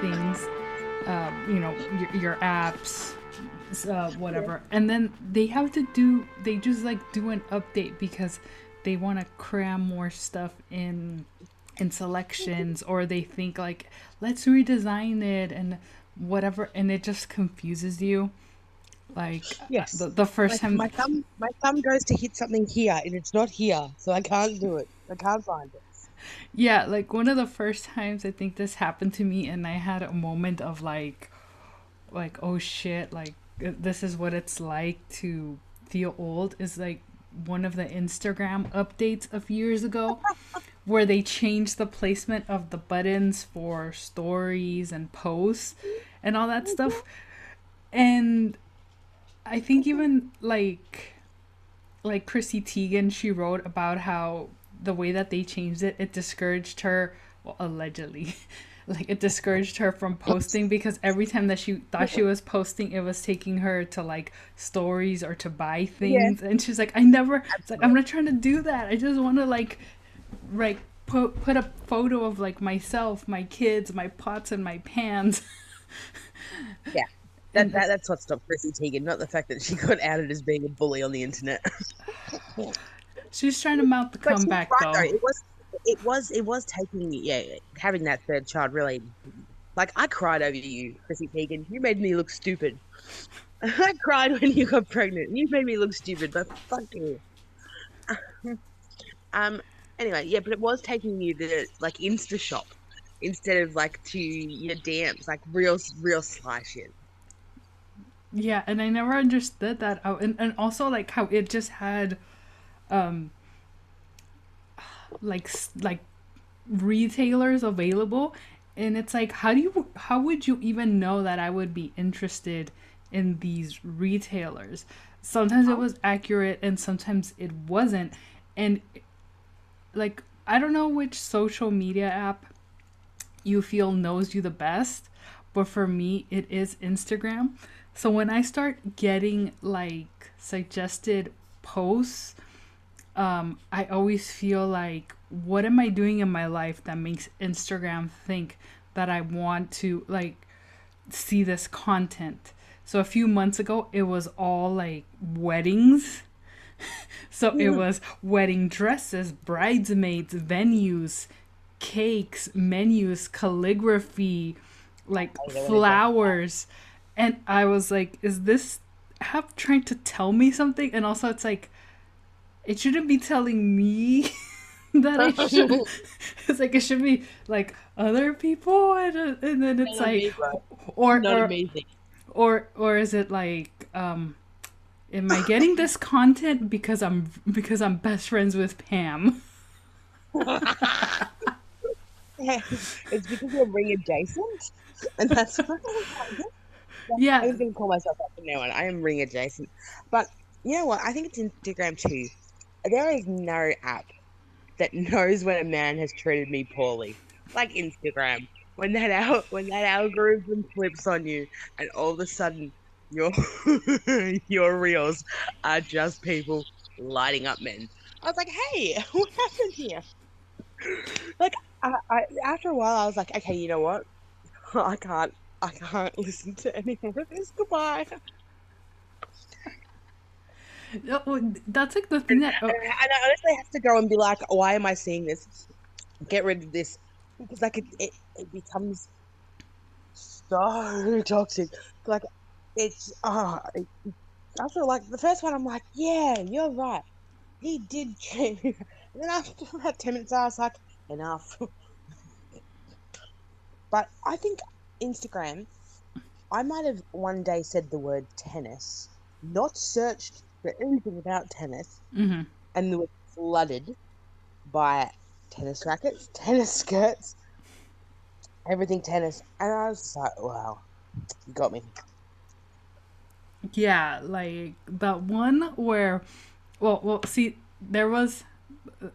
things, um, you know, your, your apps, uh, whatever, and then they have to do. They just like do an update because they want to cram more stuff in in selections, or they think like let's redesign it and whatever, and it just confuses you. Like Yes. the, the first Like, time my thumb, my thumb goes to hit something here, and it's not here, so I can't do it. I can't find it. Yeah, like one of the first times I think this happened to me and I had a moment of like like oh shit, like uh, this is what it's like to feel old is like one of the Instagram updates of years ago where they changed the placement of the buttons for stories and posts and all that stuff. And I think even like like Chrissy Teigen, she wrote about how the way that they changed it, it discouraged her, well, allegedly, like it discouraged her from posting because every time that she thought she was posting, it was taking her to like stories or to buy things, and she's like, I never, it's like I'm not trying to do that. I just want to like, like put put a photo of like myself, my kids, my pots, and my pans. Yeah. That, that, that's what stopped Chrissy Teigen, not the fact that she got outed as being a bully on the internet. She's trying to mount the But comeback right, though. It was, it was, it was taking, yeah, having that third child really, like I cried over you, Chrissy Teigen. You made me look stupid. I cried when you got pregnant. You made me look stupid, but fuck you. um. Anyway, yeah, but it was taking you to like Insta shop instead of like to your DMs, like real, real sly shit. Yeah, and I never understood that. Oh, and, and also like how it just had um like like retailers available and it's like how do you how would you even know that I would be interested in these retailers? Sometimes it was accurate and sometimes it wasn't. And like I don't know which social media app you feel knows you the best, but for me it is Instagram. So when I start getting like suggested posts, um, I always feel like what am I doing in my life that makes Instagram think that I want to like see this content. So a few months ago it was all like weddings. so it was wedding dresses, bridesmaids, venues, cakes, menus, calligraphy, like flowers. And I was like, is this app trying to tell me something? And also, it's like, it shouldn't be telling me that I should. it's like, it should be like other people. And, uh, and then it's Not like, me, bro. or, Not or, amazing. or, or is it like, um, am I getting this content because I'm because I'm best friends with Pam? it's because you're ring adjacent, and that's what Yeah. I was going to call myself that from now on. I am ring adjacent, but you know what? I think it's Instagram too. There is no app that knows when a man has treated me poorly, like Instagram. When that al- when that algorithm flips on you, and all of a sudden your your reels are just people lighting up men. I was like, hey, what happened here? Like, I, I, after a while, I was like, okay, you know what? I can't, I can't listen to any more of this. Goodbye. Oh, well, That's like the thing that. And I and I honestly have to go and be like, why am I seeing this? Get rid of this because like it, it, it becomes so toxic. Like it's ah. it, after like the first one, I'm like, yeah, you're right. He did me. And then after about ten minutes, I was like, enough. but I think Instagram. I might have one day said the word tennis, not searched for anything about tennis, hmm and they were flooded by tennis rackets, tennis skirts, everything tennis. And I was just like, wow, you got me. Yeah, like that one where, well, well, see, there was,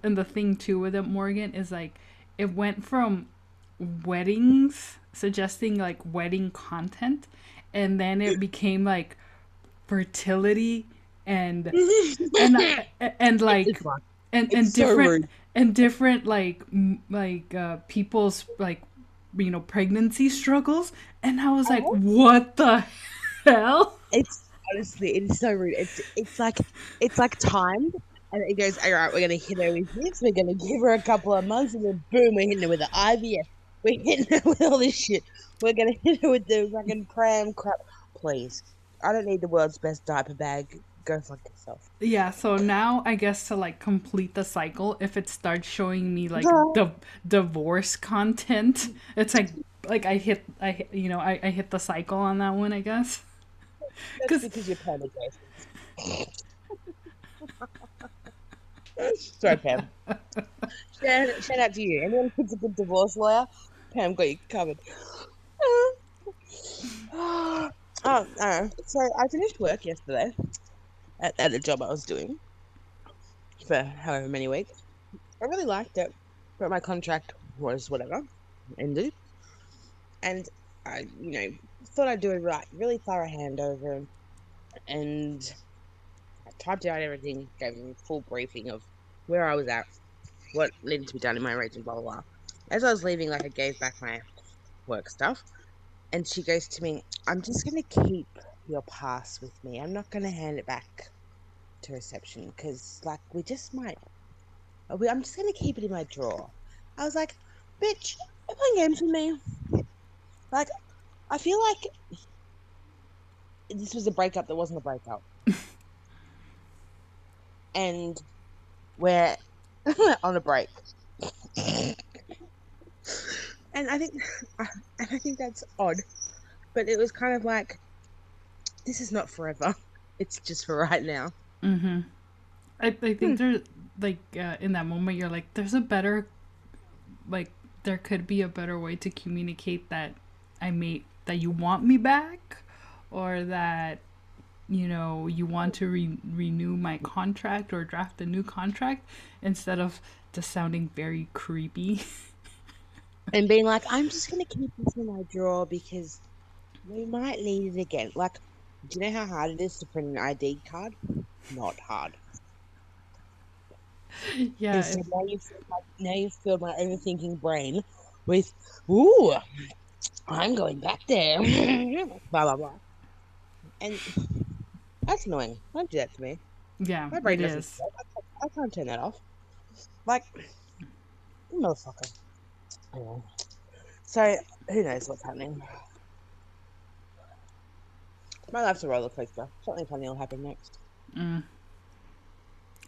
and the thing too with it, Morgan, is like it went from weddings suggesting like wedding content, and then it became like fertility and and uh, and like and and It's different and different like m- like uh people's like you know pregnancy struggles and i was like Uh-huh. what the hell It's honestly, it is so rude. It's it's like it's like timed, and it goes, all right, we're gonna hit her with this. We're gonna give her a couple of months, and then boom, we're hitting her with the IVF. We're hitting her with all this shit. We're gonna hit her with the fucking pram crap. Please, I don't need the world's best diaper bag. Go fuck yourself. yeah so now i guess to like complete the cycle if it starts showing me like No. the divorce content it's like like i hit i hit- you know i, I hit the cycle on that one i guess That's 'Cause- because you're Pam adjacent. Sorry, Pam. shout, shout out to you. Anyone who's a good divorce lawyer, Pam got you covered. oh, no. So I finished work yesterday at, at the job I was doing for however many weeks. I really liked it, but my contract was whatever ended, and I, you know, thought I'd do it right, really thorough handover, and I typed out everything, gave them a full briefing of where I was at, what needed to be done in my region, blah blah blah. As I was leaving, like I gave back my work stuff, and she goes to me, "I'm just gonna keep your pass with me. I'm not gonna hand it back to reception because, like, we just might. uh, we- I'm just gonna keep it in my drawer." I was like, "Bitch, you're playing games with me." Like, I feel like this was a breakup that wasn't a breakup. and we're on a break. and I think and I think that's odd. But it was kind of like this is not forever. It's just for right now. Mm-hmm. I, I Hmm. think there, like, uh, in that moment, you're like, there's a better, like, there could be a better way to communicate that I may that you want me back, or that, you know, you want to re- renew my contract or draft a new contract instead of just sounding very creepy. And being like, I'm just gonna keep this in my drawer because we might need it again. Like, do you know how hard it is to print an ID card? Not hard. yeah, so now you've filled my, now you've filled my overthinking brain with, ooh, I'm going back there. blah blah blah. And that's annoying. Don't do that to me. yeah, My brain doesn't. is. I, I can't turn that off. Like, motherfucker. Anyway. So who knows what's happening? My life's a roller coaster. Something funny will happen next. Mm.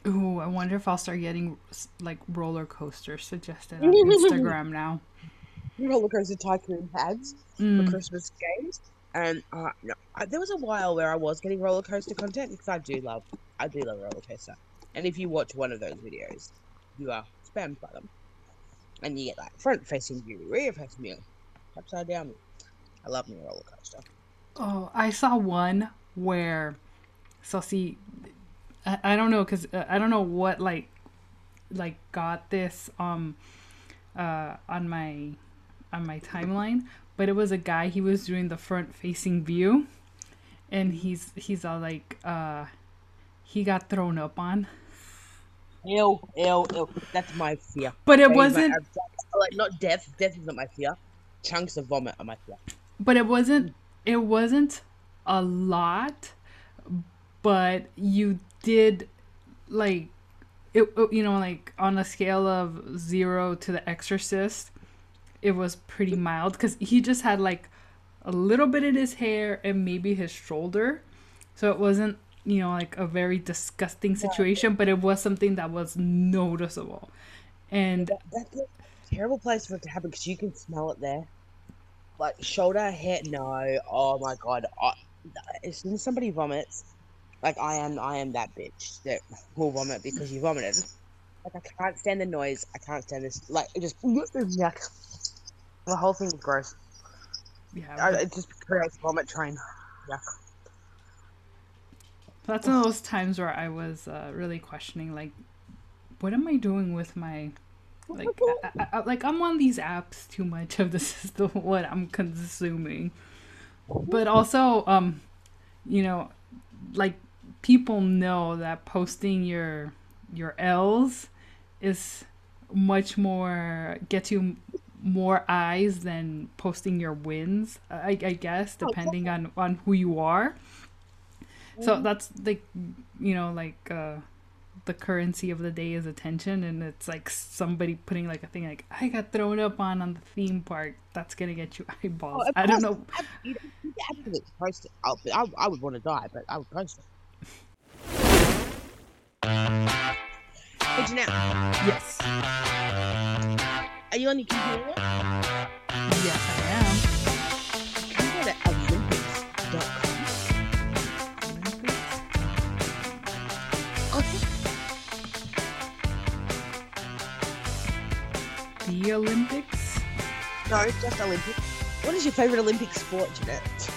Ooh, I wonder if I'll start getting like roller coaster suggested on Instagram now. Roller coaster tycoon ads. for Mm. Christmas games. And uh, no, I, there was a while where I was getting roller coaster content because I do love, I do love roller coaster. And if you watch one of those videos, you are spammed by them, and you get like front facing view, rear facing view, upside down. I love me a roller coaster. Oh, I saw one where, so see, I, I don't know because uh, I don't know what like, like got this um, uh, on my, on my timeline, but it was a guy. He was doing the front facing view, and he's he's all like, uh, he got thrown up on, Ew, ew, ew. That's my fear. but it That my wasn't. abject- like not death. Death is not my fear. Chunks of vomit are my fear. but it wasn't it wasn't a lot but you did like it you know like on a scale of 0 to the exorcist it was pretty mild cuz he just had like a little bit in his hair and maybe his shoulder. So it wasn't you know like a very disgusting situation but it was something that was noticeable. And That, that's a terrible place for it to happen because you can smell it there. Like shoulder, hair, no. Oh my god. I, as soon as somebody vomits, like I am, I am that bitch that will vomit because you vomited. Like I can't stand the noise. I can't stand this. Like it just yuck. The whole thing is gross. yeah I, it just creates vomit train. Yuck. That's one of those times where I was uh, really questioning, like, what am I doing with my, like, I, I, I- like I'm on these apps too much of this is the what I'm consuming. but also um you know like people know that posting your your L's is much more gets you more eyes than posting your wins. I, I guess Oh, depending on on who you are. So Mm-hmm. that's like you know like uh the currency of the day is attention and it's like somebody putting like a thing like I got thrown up on on the theme park that's gonna get you eyeballs. Oh, I don't know. I, you don't you don't have to post it. I'll, I, I would want to die, but I would post it. You know, Yes. are you on your computer? Yes, I am. The Olympics. No, just Olympics. What is your favourite Olympic sport, Jeannette?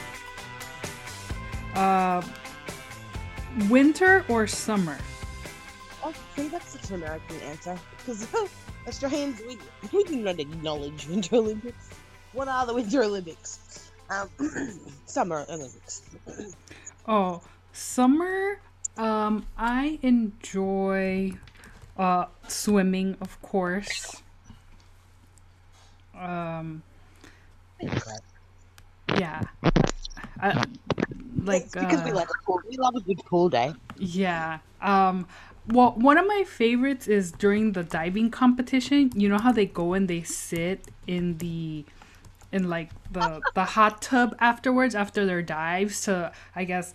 Uh, winter or summer? Oh, see, that's such an American answer. Because Australians, we, we do not acknowledge Winter Olympics. What are the Winter Olympics? Um, Summer Olympics. Oh, summer. Um, I enjoy uh swimming, of course. Um, yeah. Like It's because we uh, like a pool. We love a good pool day. Yeah. Um well one of my favorites is during the diving competition. You know how they go and they sit in the in like the the hot tub afterwards after their dives to I guess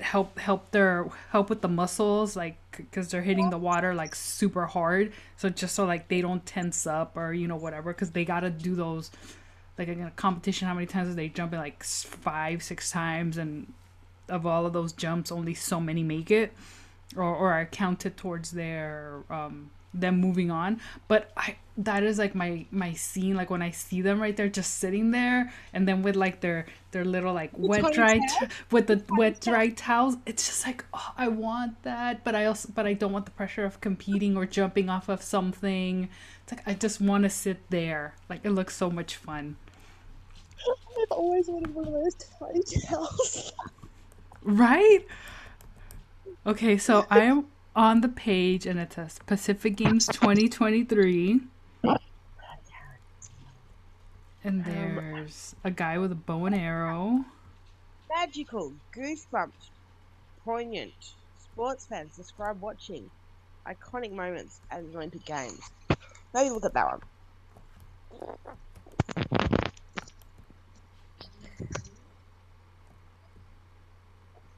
help help their help with the muscles like because they're hitting the water like super hard. So just so like they don't tense up or you know whatever because they gotta do those like in a competition how many times they jump in like five six times and of all of those jumps only so many make it or, or are counted towards their um them moving on. But i that is like my my scene like when i see them right there just sitting there and then with like their their little like wet dry t- with the wet dry towels. it's just like oh i want that. But i also but i don't want the pressure of competing or jumping off of something. It's like i just want to sit there. Like it looks so much fun. I've always wanted one of those tiny towels. Right? Okay, so I am on the page and it says Pacific Games 2023. And um, there's a guy with a bow and arrow. Magical, goosebumps, poignant. Sports fans describe watching iconic moments at the Olympic Games. Maybe look at that one.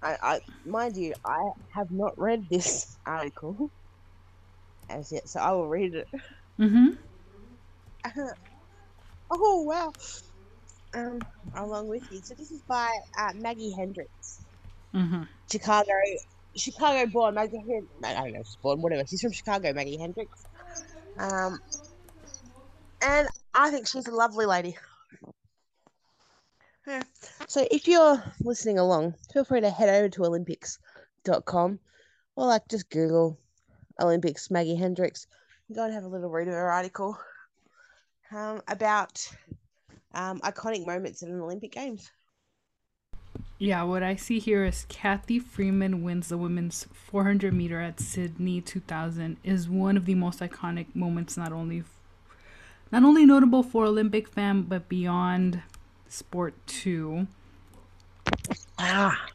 I, I, mind you, I have not read this article as yet, so I will read it. Mm-hmm. oh wow! Um, along with you. So this is by uh, Maggie Hendricks. Mm-hmm. Chicago, Chicago born Maggie Hendricks. I don't know if she's born, whatever. She's from Chicago, Maggie Hendricks. Um, and I think she's a lovely lady. Yeah. So if you're listening along, feel free to head over to Olympics.com or like just Google Olympics Maggie Hendricks and go and have a little read of her article um, about um, iconic moments in an Olympic Games. Yeah, what I see here is Cathy Freeman wins the women's 400 meter at Sydney 2000 is one of the most iconic moments, not only not only notable for Olympic fan but beyond sport too. Ah.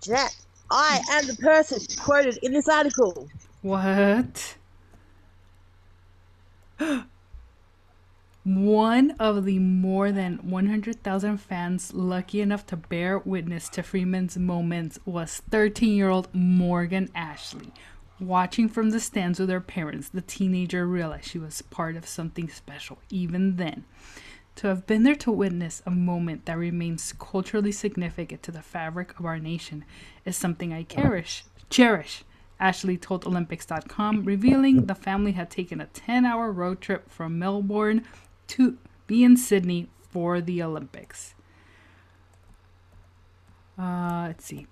Jeannette, I am the person quoted in this article. What? One of the more than 100,000 fans lucky enough to bear witness to Freeman's moments was 13 year old Morgan Ashley. Watching from the stands with her parents, the teenager realized she was part of something special even then. To have been there to witness a moment that remains culturally significant to the fabric of our nation is something I cherish. Cherish. Ashley told Olympics.com, revealing the family had taken a 10 hour road trip from Melbourne to be in Sydney for the Olympics. Uh, let's see.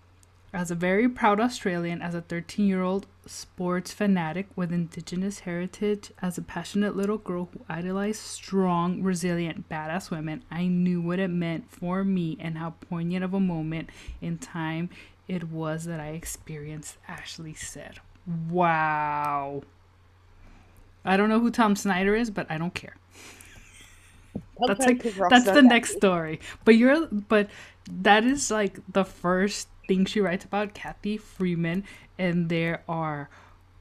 As a very proud Australian, as a 13 year old sports fanatic with Indigenous heritage, as a passionate little girl who idolized strong, resilient, badass women, I knew what it meant for me and how poignant of a moment in time it was that I experienced, Ashley said. Wow. I don't know who Tom Snyder is, but I don't care. That's like that's the next story. But you're but that is like the first thing she writes about Cathy Freeman, and there are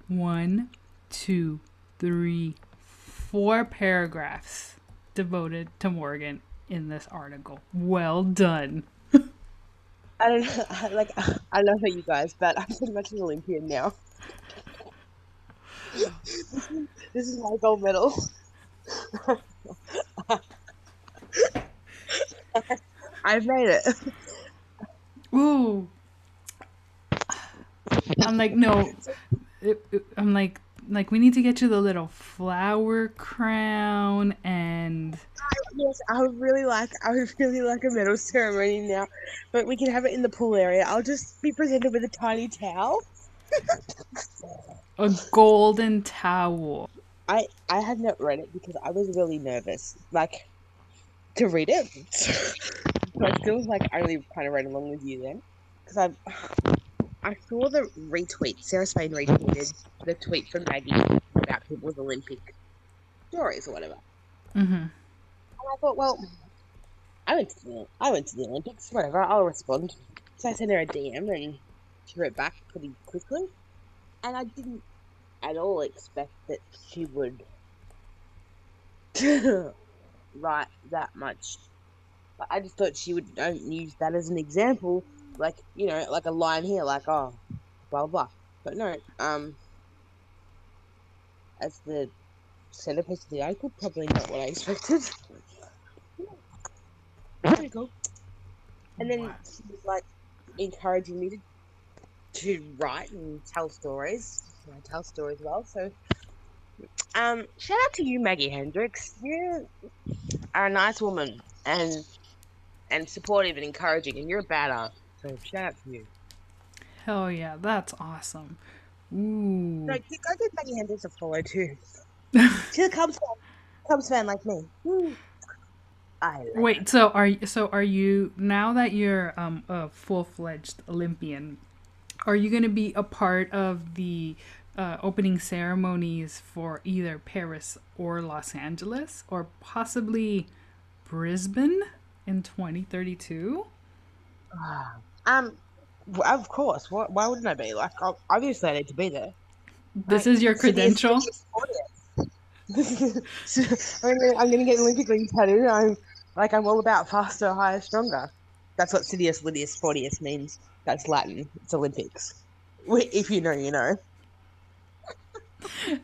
one, two, three, four paragraphs devoted to Morgan in this article. Well done. I don't know, like I love you guys, but I'm pretty much an Olympian now. this is my gold medal. I've made it. Ooh. I'm like, no. It, it, I'm like, like we need to get you the little flower crown and. Yes, I would really like. I would really like a medal ceremony now, but we can have it in the pool area. I'll just be presented with a tiny towel. a golden towel. I I had not read it because I was really nervous, like to read it. so I still like I only kind of read along with you then, because I I saw the retweet. Sarah Spain retweeted the tweet from Maggie about people with Olympic stories or whatever. Mm-hmm. And I thought, well, I went to the I went to the Olympics. Whatever, I'll respond. So I sent her a DM and she wrote back pretty quickly, and I didn't at all expect that she would write that much. I just thought she would don't use that as an example, like you know, like a line here, like oh, blah blah. But no, um, as the centerpiece of the article, probably not what I expected. There you go. And then she was like encouraging me to to write and tell stories. I tell stories well, so um, shout out to you, Maggie Hendricks. You are a nice woman and and supportive and encouraging, and you're a badass. So shout out to you. Hell yeah, that's awesome. Ooh. No, go give Maggie Hendricks a follow too. She's a Cubs fan, Cubs fan like me. I like Wait, her. so are so are you now that you're um, a full fledged Olympian? Are you going to be a part of the uh, opening ceremonies for either Paris or Los Angeles, or possibly Brisbane in 2032? Um, of course. Why wouldn't I be? Like, obviously, I need to be there. This like, is your credential. I'm going to get an Olympic ring tattoo. I'm like, I'm all about faster, higher, stronger. That's what Sidious Lydius Sportius means. That's Latin. It's Olympics. If you know, you know.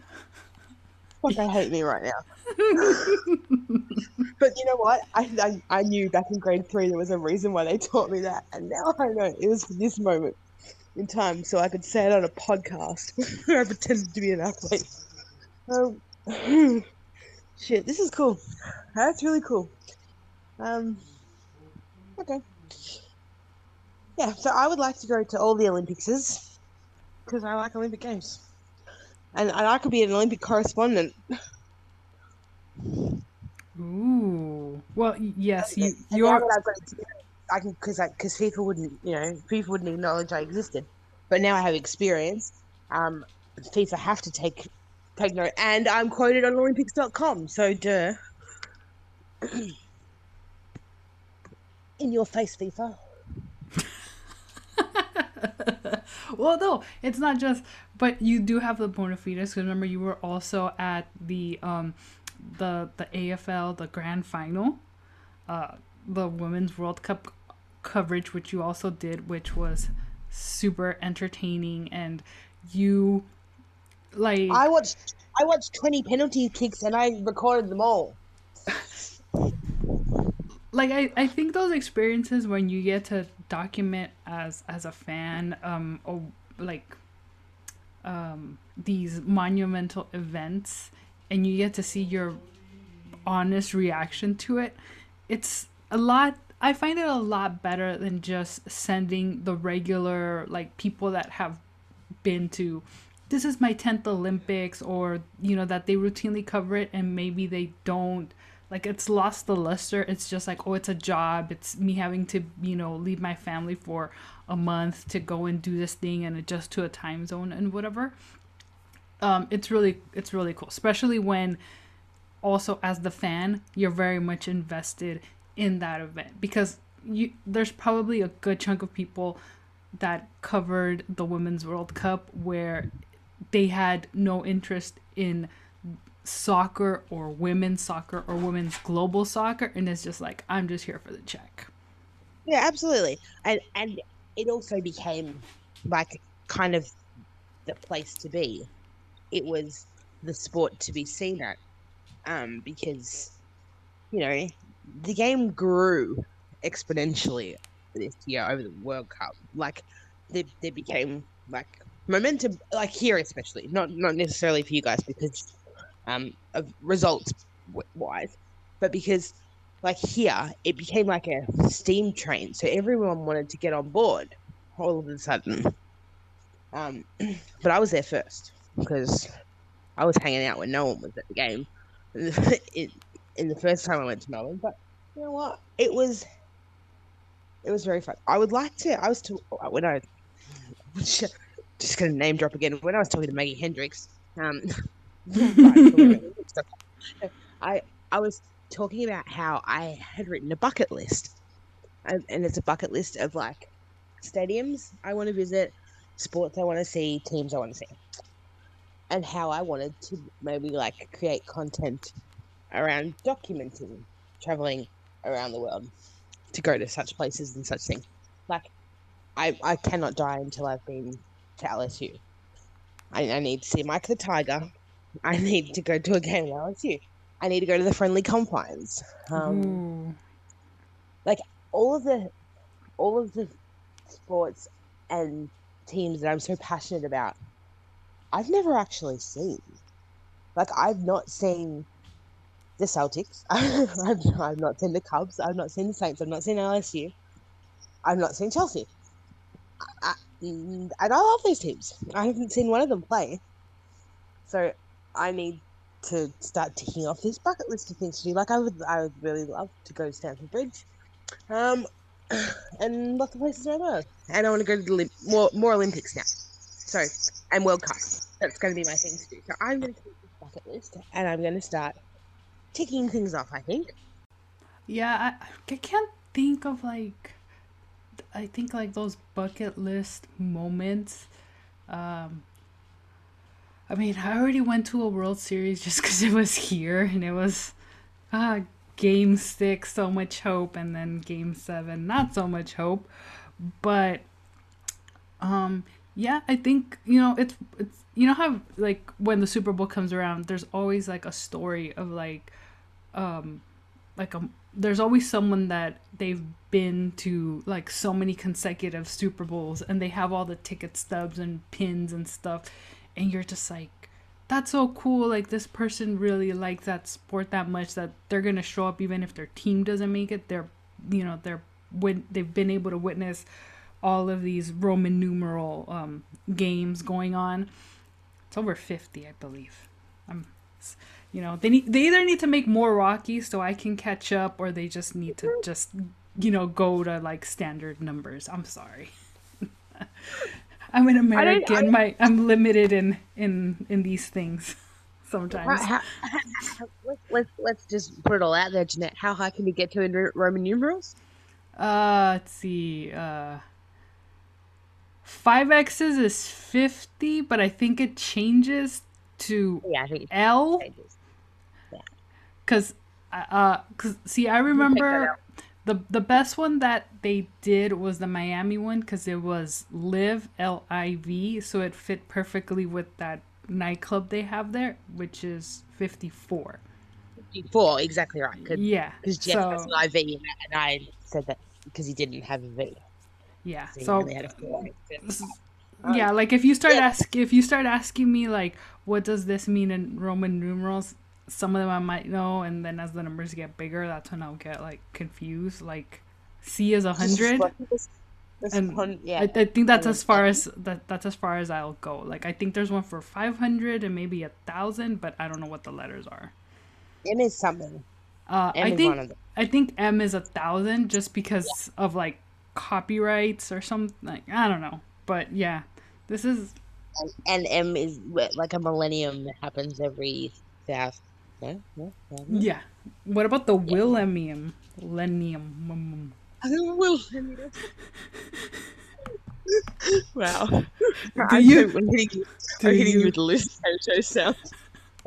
Fuck, I hate me right now. but you know what? I, I, I knew back in grade three there was a reason why they taught me that, and now I know it was for this moment in time, so I could say it on a podcast where I pretended to be an athlete. Um, shit, this is cool. That's really cool. Um, okay. Yeah, so I would like to go to all the Olympicses because I like Olympic Games and, and I could be an Olympic correspondent. Ooh. Well, yes, you you're. I can because because FIFA wouldn't you know FIFA wouldn't acknowledge I existed, but now I have experience. Um, FIFA have to take take note, and I'm quoted on Olympics.com. So, duh. In your face, FIFA. well, no, it's not just. But you do have the bona fides. Because remember, you were also at the um, the the AFL the grand final, uh, the Women's World Cup coverage, which you also did, which was super entertaining, and you like. I watched. I watched twenty penalty kicks, and I recorded them all. like I, I think those experiences when you get to document as as a fan um or like um these monumental events and you get to see your honest reaction to it it's a lot I find it a lot better than just sending the regular like people that have been to this is my 10th Olympics or you know that they routinely cover it and maybe they don't. Like it's lost the luster. It's just like oh it's a job. It's me having to you know leave my family for a month to go and do this thing and adjust to a time zone and whatever um it's really it's really cool. Especially when also as the fan you're very much invested in that event. Because you there's probably a good chunk of people that covered the women's world cup where they had no interest in soccer or women's soccer or women's global soccer and it's just like i'm just here for the check. Yeah absolutely. And and it also became like kind of the place to be it was the sport to be seen at um because you know the game grew exponentially this year over the world cup. Like there, there became like momentum like here especially not not necessarily for you guys because um, of results wise, but because like here it became like a steam train, so everyone wanted to get on board all of a sudden. Um, but I was there first because I was hanging out when no one was at the game. in, the first time I went to Melbourne, but you know what? It was it was very fun. I would like to. I was to when I just gonna name drop again. When I was talking to Maggie Hendricks, um, I I was talking about how I had written a bucket list, and, and it's a bucket list of like stadiums I want to visit, sports I want to see, teams I want to see, and how I wanted to maybe like create content around documenting traveling around the world to go to such places and such things. Like, I I cannot die until I've been to LSU. I, I need to see Mike the Tiger. I need to go to a game at LSU. I need to go to the friendly confines. Um, like all of the, all of the sports and teams that I'm so passionate about, I've never actually seen. Like I've not seen the Celtics. I've, I've not seen the Cubs. I've not seen the Saints. I've not seen LSU. I've not seen Chelsea. I, and I love these teams. I haven't seen one of them play. So I need to start ticking off this bucket list of things to do. Like I would, I would really love to go to Stamford Bridge, um, and lots of places around the world. And I want to go to the Olymp- more more Olympics now. So and World Cup. That's going to be my thing to do. So I'm going to take this bucket list and I'm going to start ticking things off. I think. Yeah, I, I can't think of like. I think like those bucket list moments. Um, I mean, I already went to a World Series just because it was here and it was ah, game six, so much hope, and then game seven, not so much hope. But um, yeah, I think you know it's it's you know how like when the Super Bowl comes around, there's always like a story of like um like a there's always someone that they've been to like so many consecutive Super Bowls and they have all the ticket stubs and pins and stuff and you're just like that's so cool like this person really likes that sport that much that they're gonna show up even if their team doesn't make it they're you know they're when they've been able to witness all of these roman numeral um, games going on it's over 50 i believe i'm you know they need they either need to make more rocky so i can catch up or they just need to just you know go to like standard numbers i'm sorry I'm an American. I I, My I'm limited in in in these things sometimes. How, how, how, let's let's just put it all out there, Jeannette. How high can you get to in Roman numerals? Uh, let's see. Uh, five x's is fifty, but I think it changes to yeah, L. Yeah. Cause, uh, cause see, I remember the the best one that they did was the Miami one because it was Live L I V, so it fit perfectly with that nightclub they have there, which is fifty four. Fifty four, exactly right. Cause, yeah, because Jeff so, has an IV, and I said that because he didn't have a V. Yeah, so. so yeah, like if you start yeah. ask if you start asking me like what does this mean in Roman numerals, some of them I might know, and then as the numbers get bigger, that's when I'll get like confused. Like C is a hundred. And yeah, I, I, think that's as far as that that's as far as I'll go. Like I think there's one for five hundred and maybe a thousand, but I don't know what the letters are. M is something. Uh, I think I think M is a thousand just because yeah. of like copyrights or something. Like I don't know, but yeah, this is. And, and M is like a millennium that happens every thousand. No, no, no, yeah. What about the yeah. Millennium? Millennium. Mm. wow. Do I'm you, hitting you, I'm hitting you, you with the list show sounds.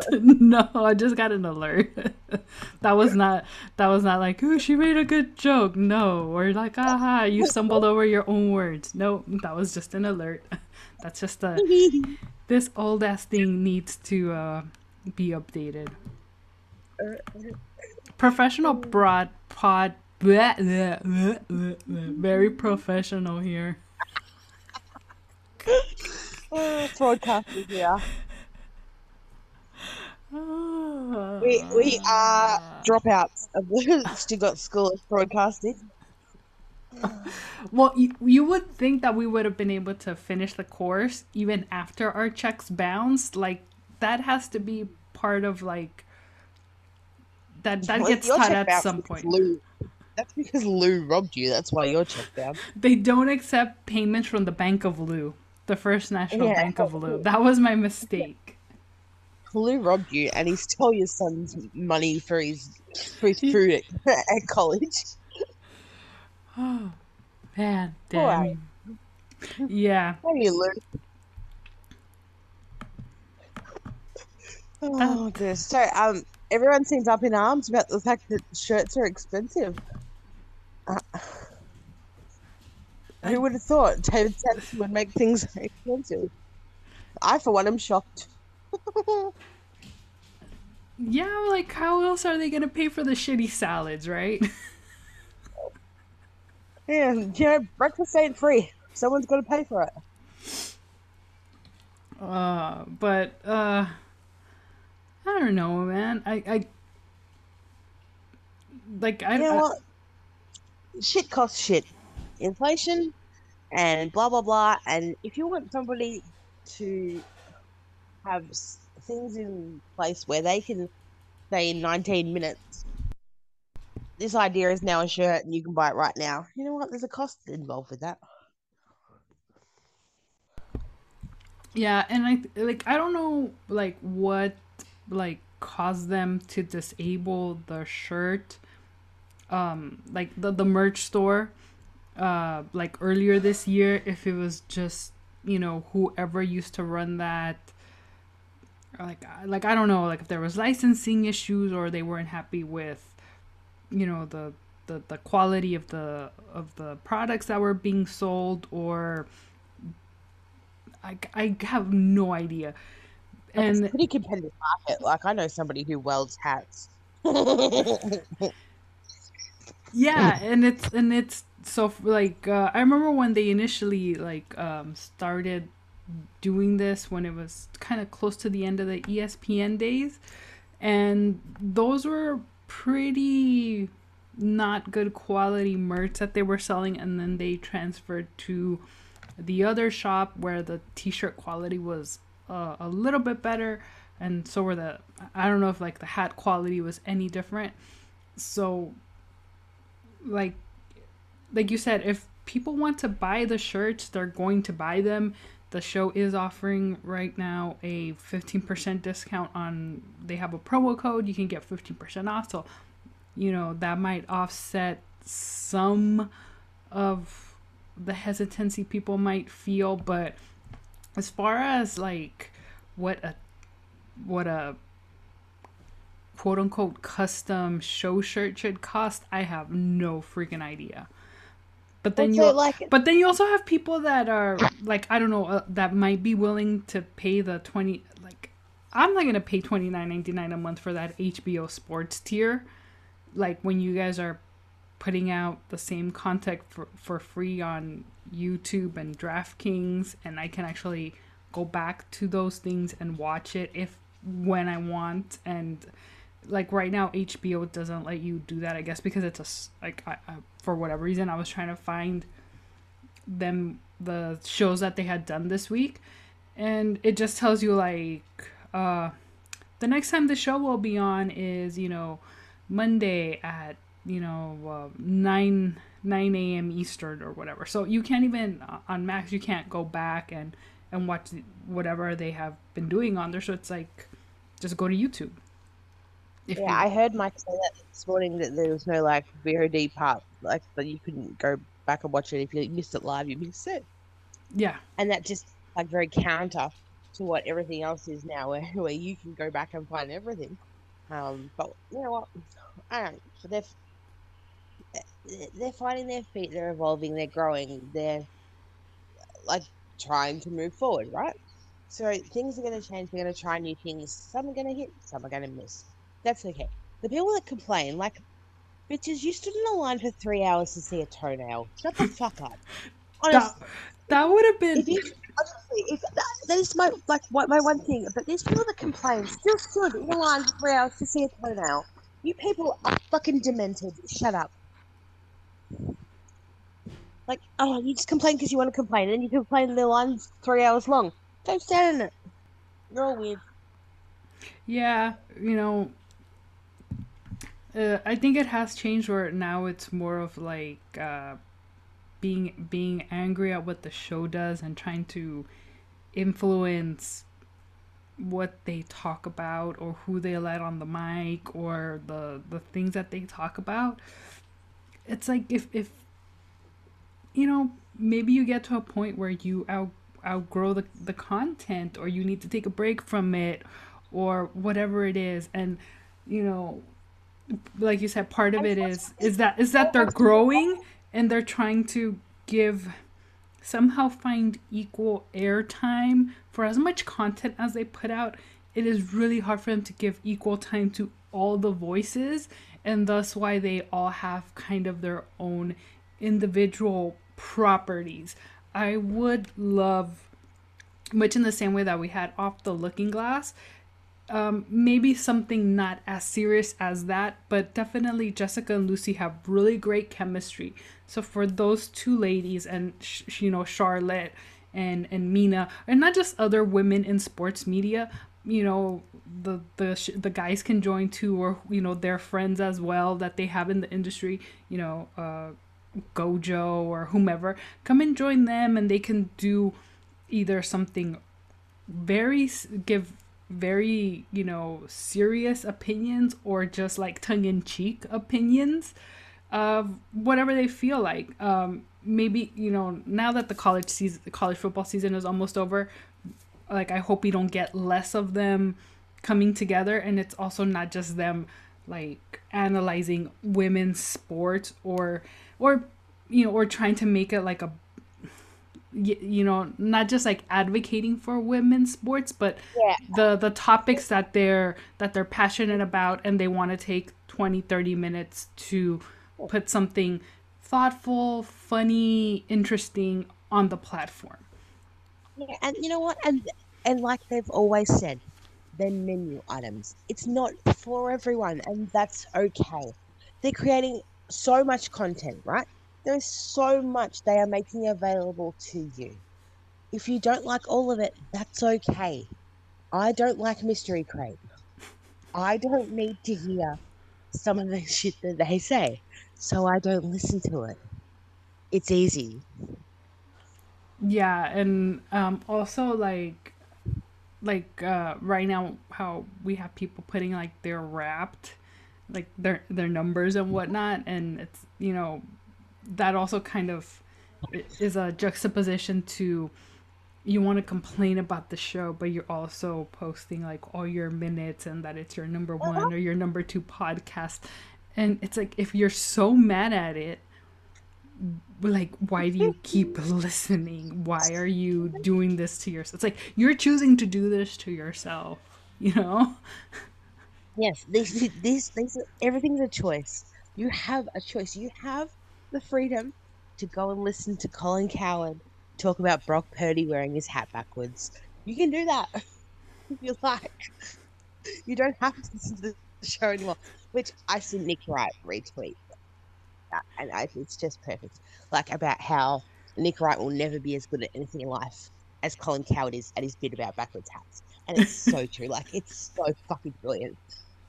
no, I just got an alert. that was not that was not like, oh, she made a good joke. No, or like, aha, you stumbled over your own words. No, that was just an alert. That's just a this old ass thing needs to uh, be updated. Professional broad pod very professional here. Broadcasters, yeah. We we are dropouts of the Stuttgart School of Broadcasting. well, you, you would think that we would have been able to finish the course even after our checks bounced. Like that has to be part of like that that gets taught at some point. That's because Lou robbed you. That's why you're checked out. They don't accept payments from the Bank of Lou, the First National yeah. Bank of Lou. That was my mistake. Lou robbed you, and he stole your son's money for his for his food at, at college. Oh man, damn. Yeah. Hey, Lou. Oh, dear. So, um, everyone seems up in arms about the fact that shirts are expensive. Uh, who would have thought David Samson would make things expensive? I, for one, am shocked. yeah, like how else are they gonna pay for the shitty salads, right? yeah, you know, breakfast ain't free. Someone's to pay for it. Uh, but uh, I don't know, man. I, I like I. You know what? Shit costs shit. Inflation and blah blah blah. And if you want somebody to have things in place where they can say in 19 minutes, this idea is now a shirt and you can buy it right now. You know what? There's a cost involved with that. Yeah, and I like I don't know like what like caused them to disable the shirt um like the, the merch store uh like earlier this year if it was just you know whoever used to run that like like I don't know like if there was licensing issues or they weren't happy with you know the the, the quality of the of the products that were being sold or I, I have no idea and it's pretty competitive market. Like I know somebody who welds hats. yeah, and it's and it's so like uh, I remember when they initially like um, started doing this when it was kind of close to the end of the ESPN days, and those were pretty not good quality merch that they were selling, and then they transferred to the other shop where the t-shirt quality was uh, a little bit better and so were the i don't know if like the hat quality was any different. So like like you said if people want to buy the shirts they're going to buy them the show is offering right now a 15% discount on they have a promo code you can get 15% off so you know that might offset some of the hesitancy people might feel but as far as like what a what a quote unquote custom show shirt should cost, I have no freaking idea. But then you like but then you also have people that are like I don't know uh, that might be willing to pay the 20 like I'm not going to pay 29.99 a month for that HBO Sports tier. Like when you guys are putting out the same content for, for free on YouTube and DraftKings, and I can actually go back to those things and watch it if when I want and like right now HBO doesn't let you do that I guess because it's a like I, I, for whatever reason I was trying to find them the shows that they had done this week and it just tells you like uh the next time the show will be on is you know Monday at you know uh, 9 9 a.m. Eastern or whatever so you can't even uh, on Max you can't go back and and watch whatever they have been doing on there so it's like just go to YouTube if Yeah, you I heard Mike say that this morning that there was no like VOD part, like that you couldn't go back and watch it if you missed it live, you missed it, yeah and that just like very counter to what everything else is now, where where you can go back and find everything. Um, but you know what? I don't. So they're they're finding their feet, they're evolving, they're growing, they're like trying to move forward, right? So things are going to change. They're going to try new things. Some are going to hit, some are going to miss. That's okay. The people that complain, like, bitches, you stood in a line for three hours to see a toenail. Shut the fuck up. that, Honestly, that would have been if you, honestly, if that, that is my like what my one thing. But these people that complain still stood in a line for three hours to see a toenail. You people are fucking demented. Shut up. Like, oh, you just complain because you want to complain, and you complain the line's three hours long. Don't stand in it. You're all weird. Yeah, you know, uh, I think it has changed where now it's more of like uh, being being angry at what the show does and trying to influence what they talk about or who they let on the mic or the the things that they talk about. It's like if if you know maybe you get to a point where you out outgrow the, the content or you need to take a break from it or whatever it is and you know like you said part of it is is that is that they're growing and they're trying to give somehow find equal airtime for as much content as they put out. It is really hard for them to give equal time to all the voices and thus why they all have kind of their own individual properties. I would love much in the same way that we had off the looking glass um, maybe something not as serious as that, but definitely Jessica and Lucy have really great chemistry. So for those two ladies and sh- you know Charlotte and and Mina, and not just other women in sports media, you know the the sh- the guys can join too, or you know their friends as well that they have in the industry. You know, uh, Gojo or whomever, come and join them, and they can do either something very give very you know serious opinions or just like tongue-in-cheek opinions of whatever they feel like. Um maybe you know now that the college season the college football season is almost over like i hope we don't get less of them coming together and it's also not just them like analyzing women's sports or or you know or trying to make it like a y- you know not just like advocating for women's sports but Yeah. the the topics that they're that they're passionate about and they want to take 20 30 minutes to put something thoughtful funny interesting on the platform Yeah, and you know what? And and like they've always said, they're menu items. It's not for everyone, and that's okay. They're creating so much content, right? There's so much they are making available to you. If you don't like all of it, that's okay. I don't like Mystery Crate. I don't need to hear some of the shit that they say, so I don't listen to it. It's easy. yeah and um also like like uh right now how we have people putting like their wrapped like their their numbers and whatnot and it's you know that also kind of is a juxtaposition to you want to complain about the show but you're also posting like all your minutes and that it's your number uh-huh. one or your number two podcast. And it's like if you're so mad at it like why do you keep listening? Why are you doing this to yourself it's like you're choosing to do this to yourself you know? Yes, this, this, this, everything's a choice. You have a choice. You have the freedom to go and listen to Colin Cowherd talk about Brock Purdy wearing his hat backwards. You can do that if you like. You don't have to listen to the show anymore. Which I see Nick Wright retweet, and I, it's just perfect. Like about how Nick Wright will never be as good at anything in life as Colin Cowherd is at his bit about backwards hats, and it's so true. Like it's so fucking brilliant.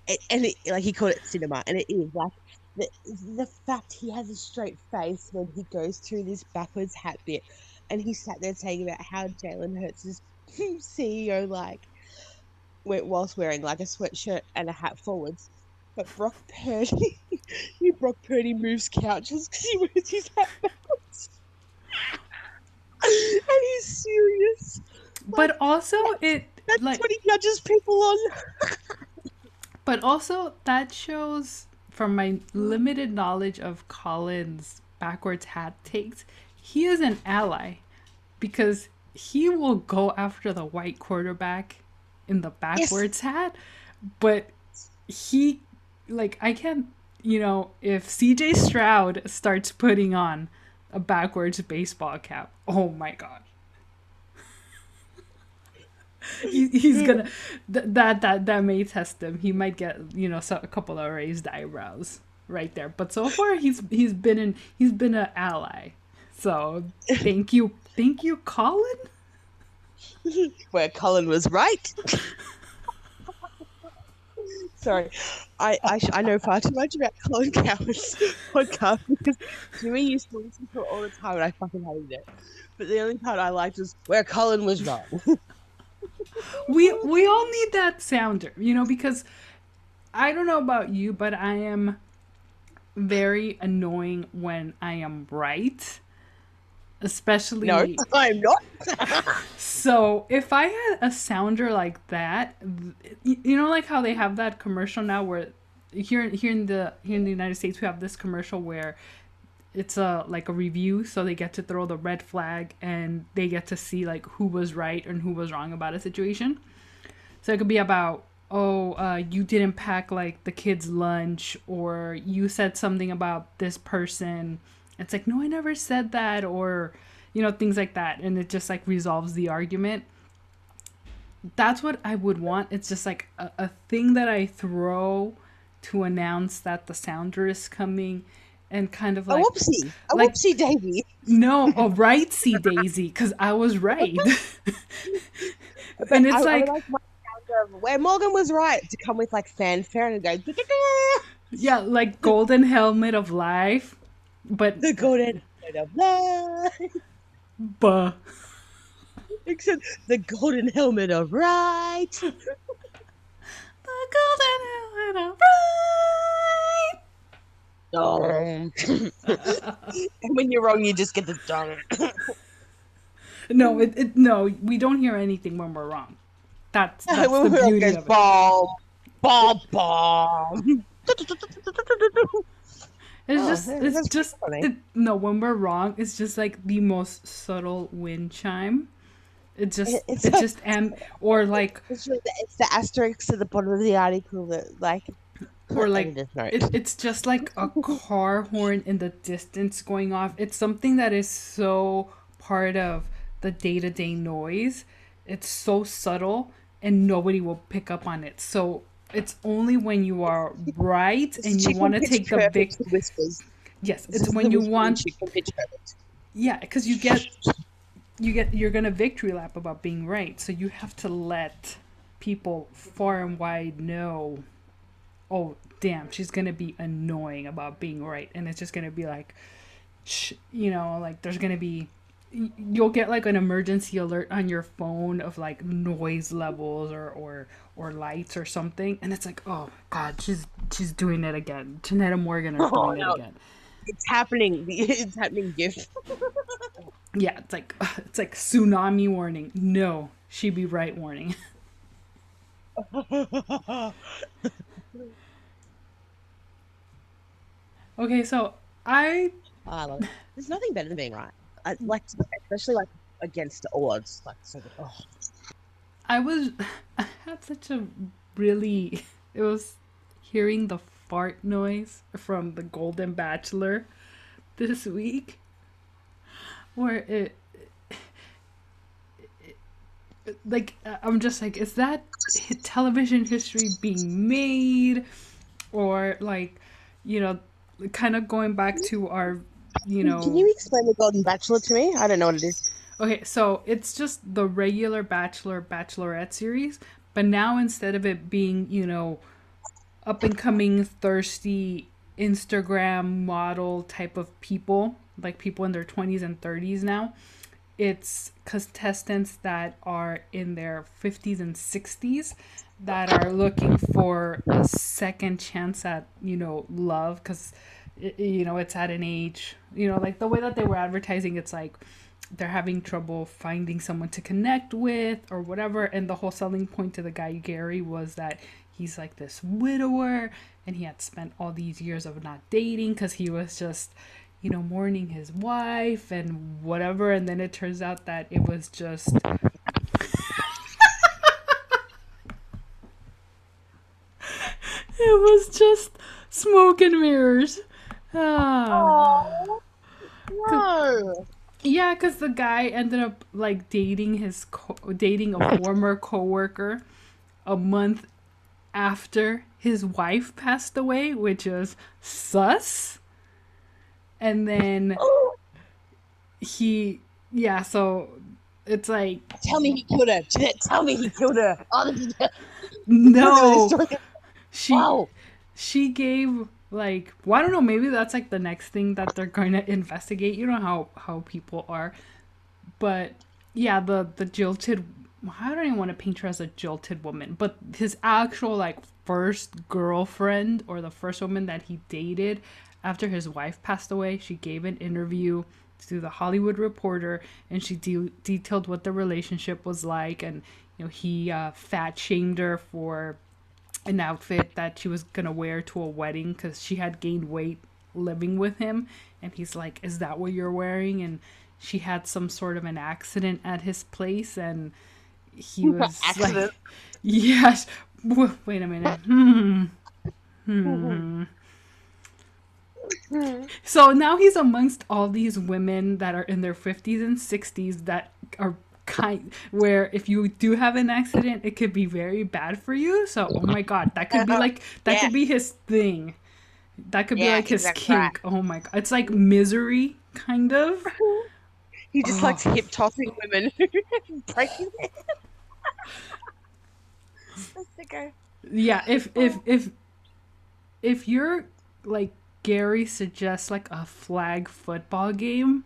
It, and it, like he called it cinema, and it is like the the fact he has a straight face when he goes through this backwards hat bit, and he sat there saying about how Jalen Hurts is CEO like whilst wearing like a sweatshirt and a hat forwards. But Brock Purdy, Brock Purdy moves couches because he wears his hat backwards. and he's serious. But also, it That's like, what he judges people on. but also that shows from my limited knowledge of Colin's backwards hat takes, he is an ally because he will go after the white quarterback in the backwards hat, but he like I can't you know if CJ Stroud starts putting on a backwards baseball cap, oh my god. he, he's gonna th- that that that may test him. He might get you know so, a couple of raised eyebrows right there. But so far he's he's been in he's been an ally. So thank you thank you Colin. Where Colin was right. Sorry, I I, sh- I know far too much about Colin Cowherd's podcast because Jimmy used to listen to it all the time and I fucking hated it. But the only part I liked was where Colin was wrong. We we all need that sounder, you know, because I don't know about you, but I am very annoying when I am right. Especially no, I'm not. So if I had a sounder like that, you know, like how they have that commercial now, where here here in the here in the United States we have this commercial where it's a like a review, so they get to throw the red flag and they get to see like who was right and who was wrong about a situation. So it could be about oh uh, you didn't pack like the kids lunch or you said something about this person. It's like no i never said that or you know things like that. And it just like resolves the argument. That's what i would want. It's just like a, a thing that i throw to announce that the sounder is coming and kind of like A whoopsie, a like- whoopsie daisy. no a right see daisy because i was right and it's I, I like would like of where Morgan was right to come with like fanfare and go yeah like golden helmet of life but the golden helmet of life. buh. Except the golden helmet of right. The golden helmet of right. Dong. and when you're wrong, you just get the dong. No, it, it no, we don't hear anything when we're wrong. That's that's the when we're wrong, beauty of it. bomb, bomb, bomb. It's Oh, just it's just it, no when we're wrong, it's just like the most subtle wind chime. It just It- it's it like- just am or like It's, the, it's the asterisk at the bottom of the article that, like, or like it, it's just like a car horn in the distance going off. It's something that is so part of the day to day noise. It's so subtle and nobody will pick up on it. So it's only when you are right and you want to take the big whispers. yes, it's when you want yeah, because you get you get you're gonna victory lap about being right. So you have to let people far and wide know, oh damn, she's gonna be annoying about being right, and it's just gonna be like, sh- you know, like there's gonna be. You'll get like an emergency alert on your phone of like noise levels or or or lights or something, and it's like, oh god, she's she's doing it again. Janetta Morgan is Oh, doing no. it again. It's happening. It's happening, GIF. Yeah, it's like it's like tsunami warning. No, she be right warning. Okay, so I I love it. There's nothing better than being right. I, hmm. like, especially like against odds. Like, so, oh. I was I had such a really it was hearing the fart noise from the Golden Bachelor this week where it like I'm just like, is that television history being made, or like, you know, kind of going back to our, you know. Can you explain the Golden Bachelor to me? I don't know what it is. Okay, so it's just the regular Bachelor Bachelorette series, but now instead of it being, you know, up and coming thirsty Instagram model type of people, like people in their 20s and 30s now, it's contestants that are in their 50s and 60s that are looking for a second chance at, you know, love cuz you know, it's at an age, you know, like the way that they were advertising it's like they're having trouble finding someone to connect with or whatever and the whole selling point to the guy Gary was that he's like this widower and he had spent all these years of not dating cuz he was just you know mourning his wife and whatever and then it turns out that it was just it was just smoke and mirrors ah. no yeah, because the guy ended up like dating his co- dating a former coworker a month after his wife passed away, which is sus. And then he, yeah, so it's like. Tell me he killed her. Tell me he killed her. Oh, no. She, wow. she gave like well, i don't know maybe that's like the next thing that they're going to investigate you know how how people are but yeah the the jilted i don't even want to paint her as a jilted woman but his actual like first girlfriend or the first woman that he dated after his wife passed away she gave an interview to the hollywood reporter and she de- detailed what the relationship was like and you know he uh, fat shamed her for an outfit that she was gonna wear to a wedding because she had gained weight living with him and he's like is that what you're wearing and she had some sort of an accident at his place and he was accident. like yes wait a minute hmm. Hmm. so now he's amongst all these women that are in their 50s and 60s that are kind where if you do have an accident it could be very bad for you. So oh my god that could be uh-huh. like that yeah. could be his thing. That could be like his exactly. kink. Oh my god. It's like misery kind of. He just oh. likes hip tossing women. Breaking yeah oh. if if if if you're like gary suggests like a flag football game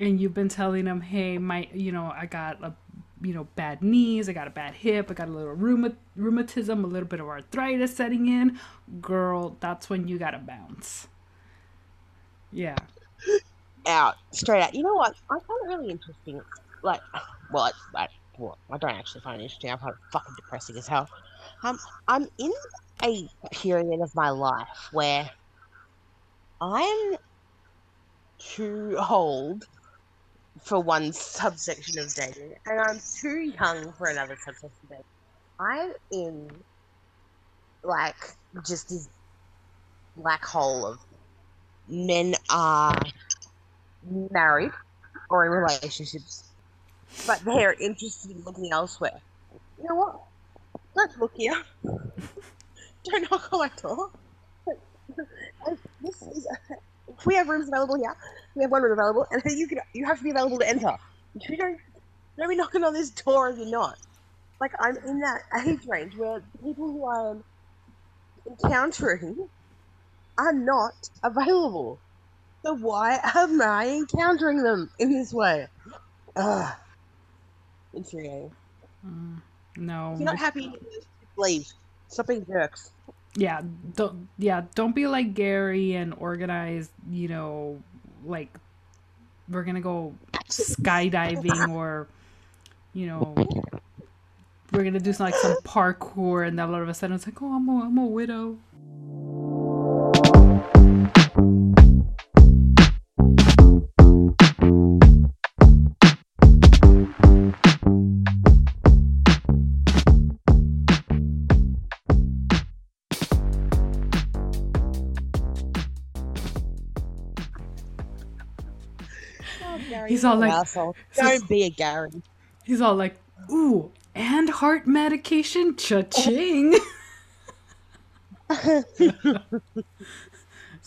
and you've been telling them, hey, my, you know, I got a, you know, bad knees, I got a bad hip, I got a little rheuma- rheumatism, a little bit of arthritis setting in, girl, that's when you gotta bounce. Yeah. Out, straight out. You know what? I find it really interesting. Like, well, I, well, I don't actually find it interesting. I find it fucking depressing as hell. Um, I'm in a period of my life where I'm too old for one subsection of dating, and I'm too young for another subsection of dating. I'm in like just this black hole of men are married or in relationships, but they're interested in looking elsewhere. You know what? Don't look here. Don't knock on my door. this is we have rooms available here. We have one room available, and you can you have to be available to enter. You don't don't be knocking on this door if you're not. Like I'm in that age range where people who I am encountering are not available. So why am I encountering them in this way? Ugh. Infuriating. Mm, no. If you're not happy, leave. Stop being jerks yeah don't yeah don't be like gary and organize you know like we're gonna go skydiving or you know we're gonna do some like some parkour and then all of a sudden it's like oh i'm a, I'm a widow He's all like, asshole. Don't be a Gary. He's all like, Ooh, and heart medication. Cha-ching. it's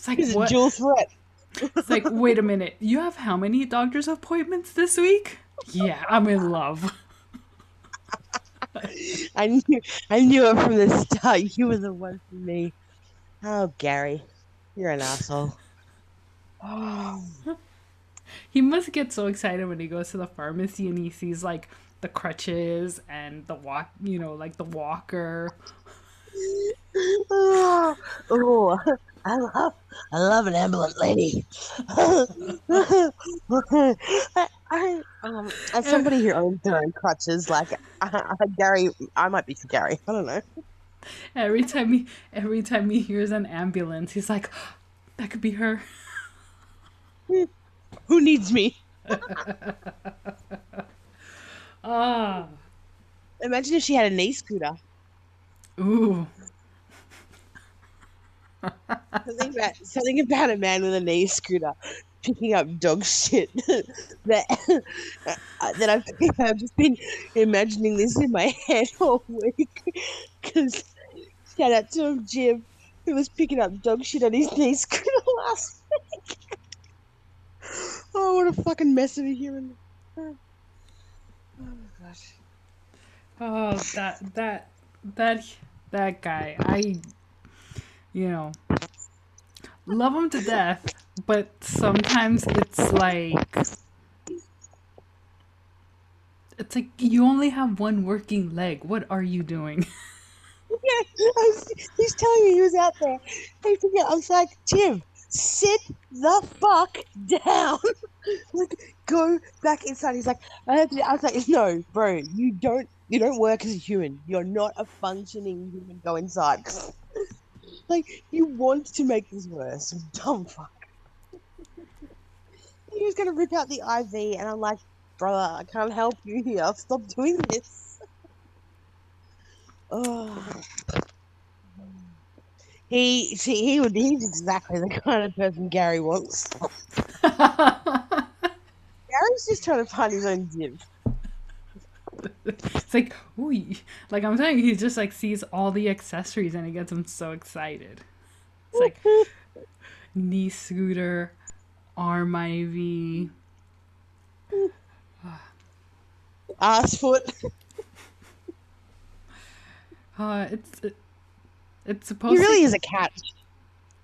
like He's a what? dual threat. It's like wait a minute. You have how many doctor's appointments this week? Yeah, I'm in love. I knew, I knew it from the start. You were the one for me. Oh, Gary, you're an asshole. Oh, He must get so excited when he goes to the pharmacy and he sees like the crutches and the walk, you know, like the walker. oh, oh, I love, I love an ambulant lady. I, I, um, as somebody who owns their own crutches, like uh, Gary, I might be for Gary. I don't know. Every time he every time he hears an ambulance, he's like, that could be her. Who needs me? Ah, Imagine if she had a knee scooter. ooh. Something about something about a man with a knee scooter picking up dog shit. that uh, that I've, I've just been imagining this in my head all week. Because shout out to him, Jim, who was picking up dog shit on his knee scooter last week. Oh, what a fucking mess of a human. Oh my gosh. Oh, that that that that guy. I you know love him to death, but sometimes it's like it's like you only have one working leg. What are you doing? Yeah, was, he's telling me he was out there. I forget. I was like, Jim, sit the fuck down. like, go back inside. He's like, I have to. I was like, no, bro, you don't. You don't work as a human. You're not a functioning human. Go inside. like, you want to make this worse. Dumb fuck. he was gonna rip out the IV, and I'm like, brother, I can't help you here. Stop doing this. Oh. He see he would he's exactly the kind of person Gary wants. Gary's just trying to find his own div. it's like, ooh, like I'm saying, he just like sees all the accessories and it gets him so excited. It's like knee scooter, arm IV. ass foot. Uh, it's it, it's supposed. He really to, is a cat.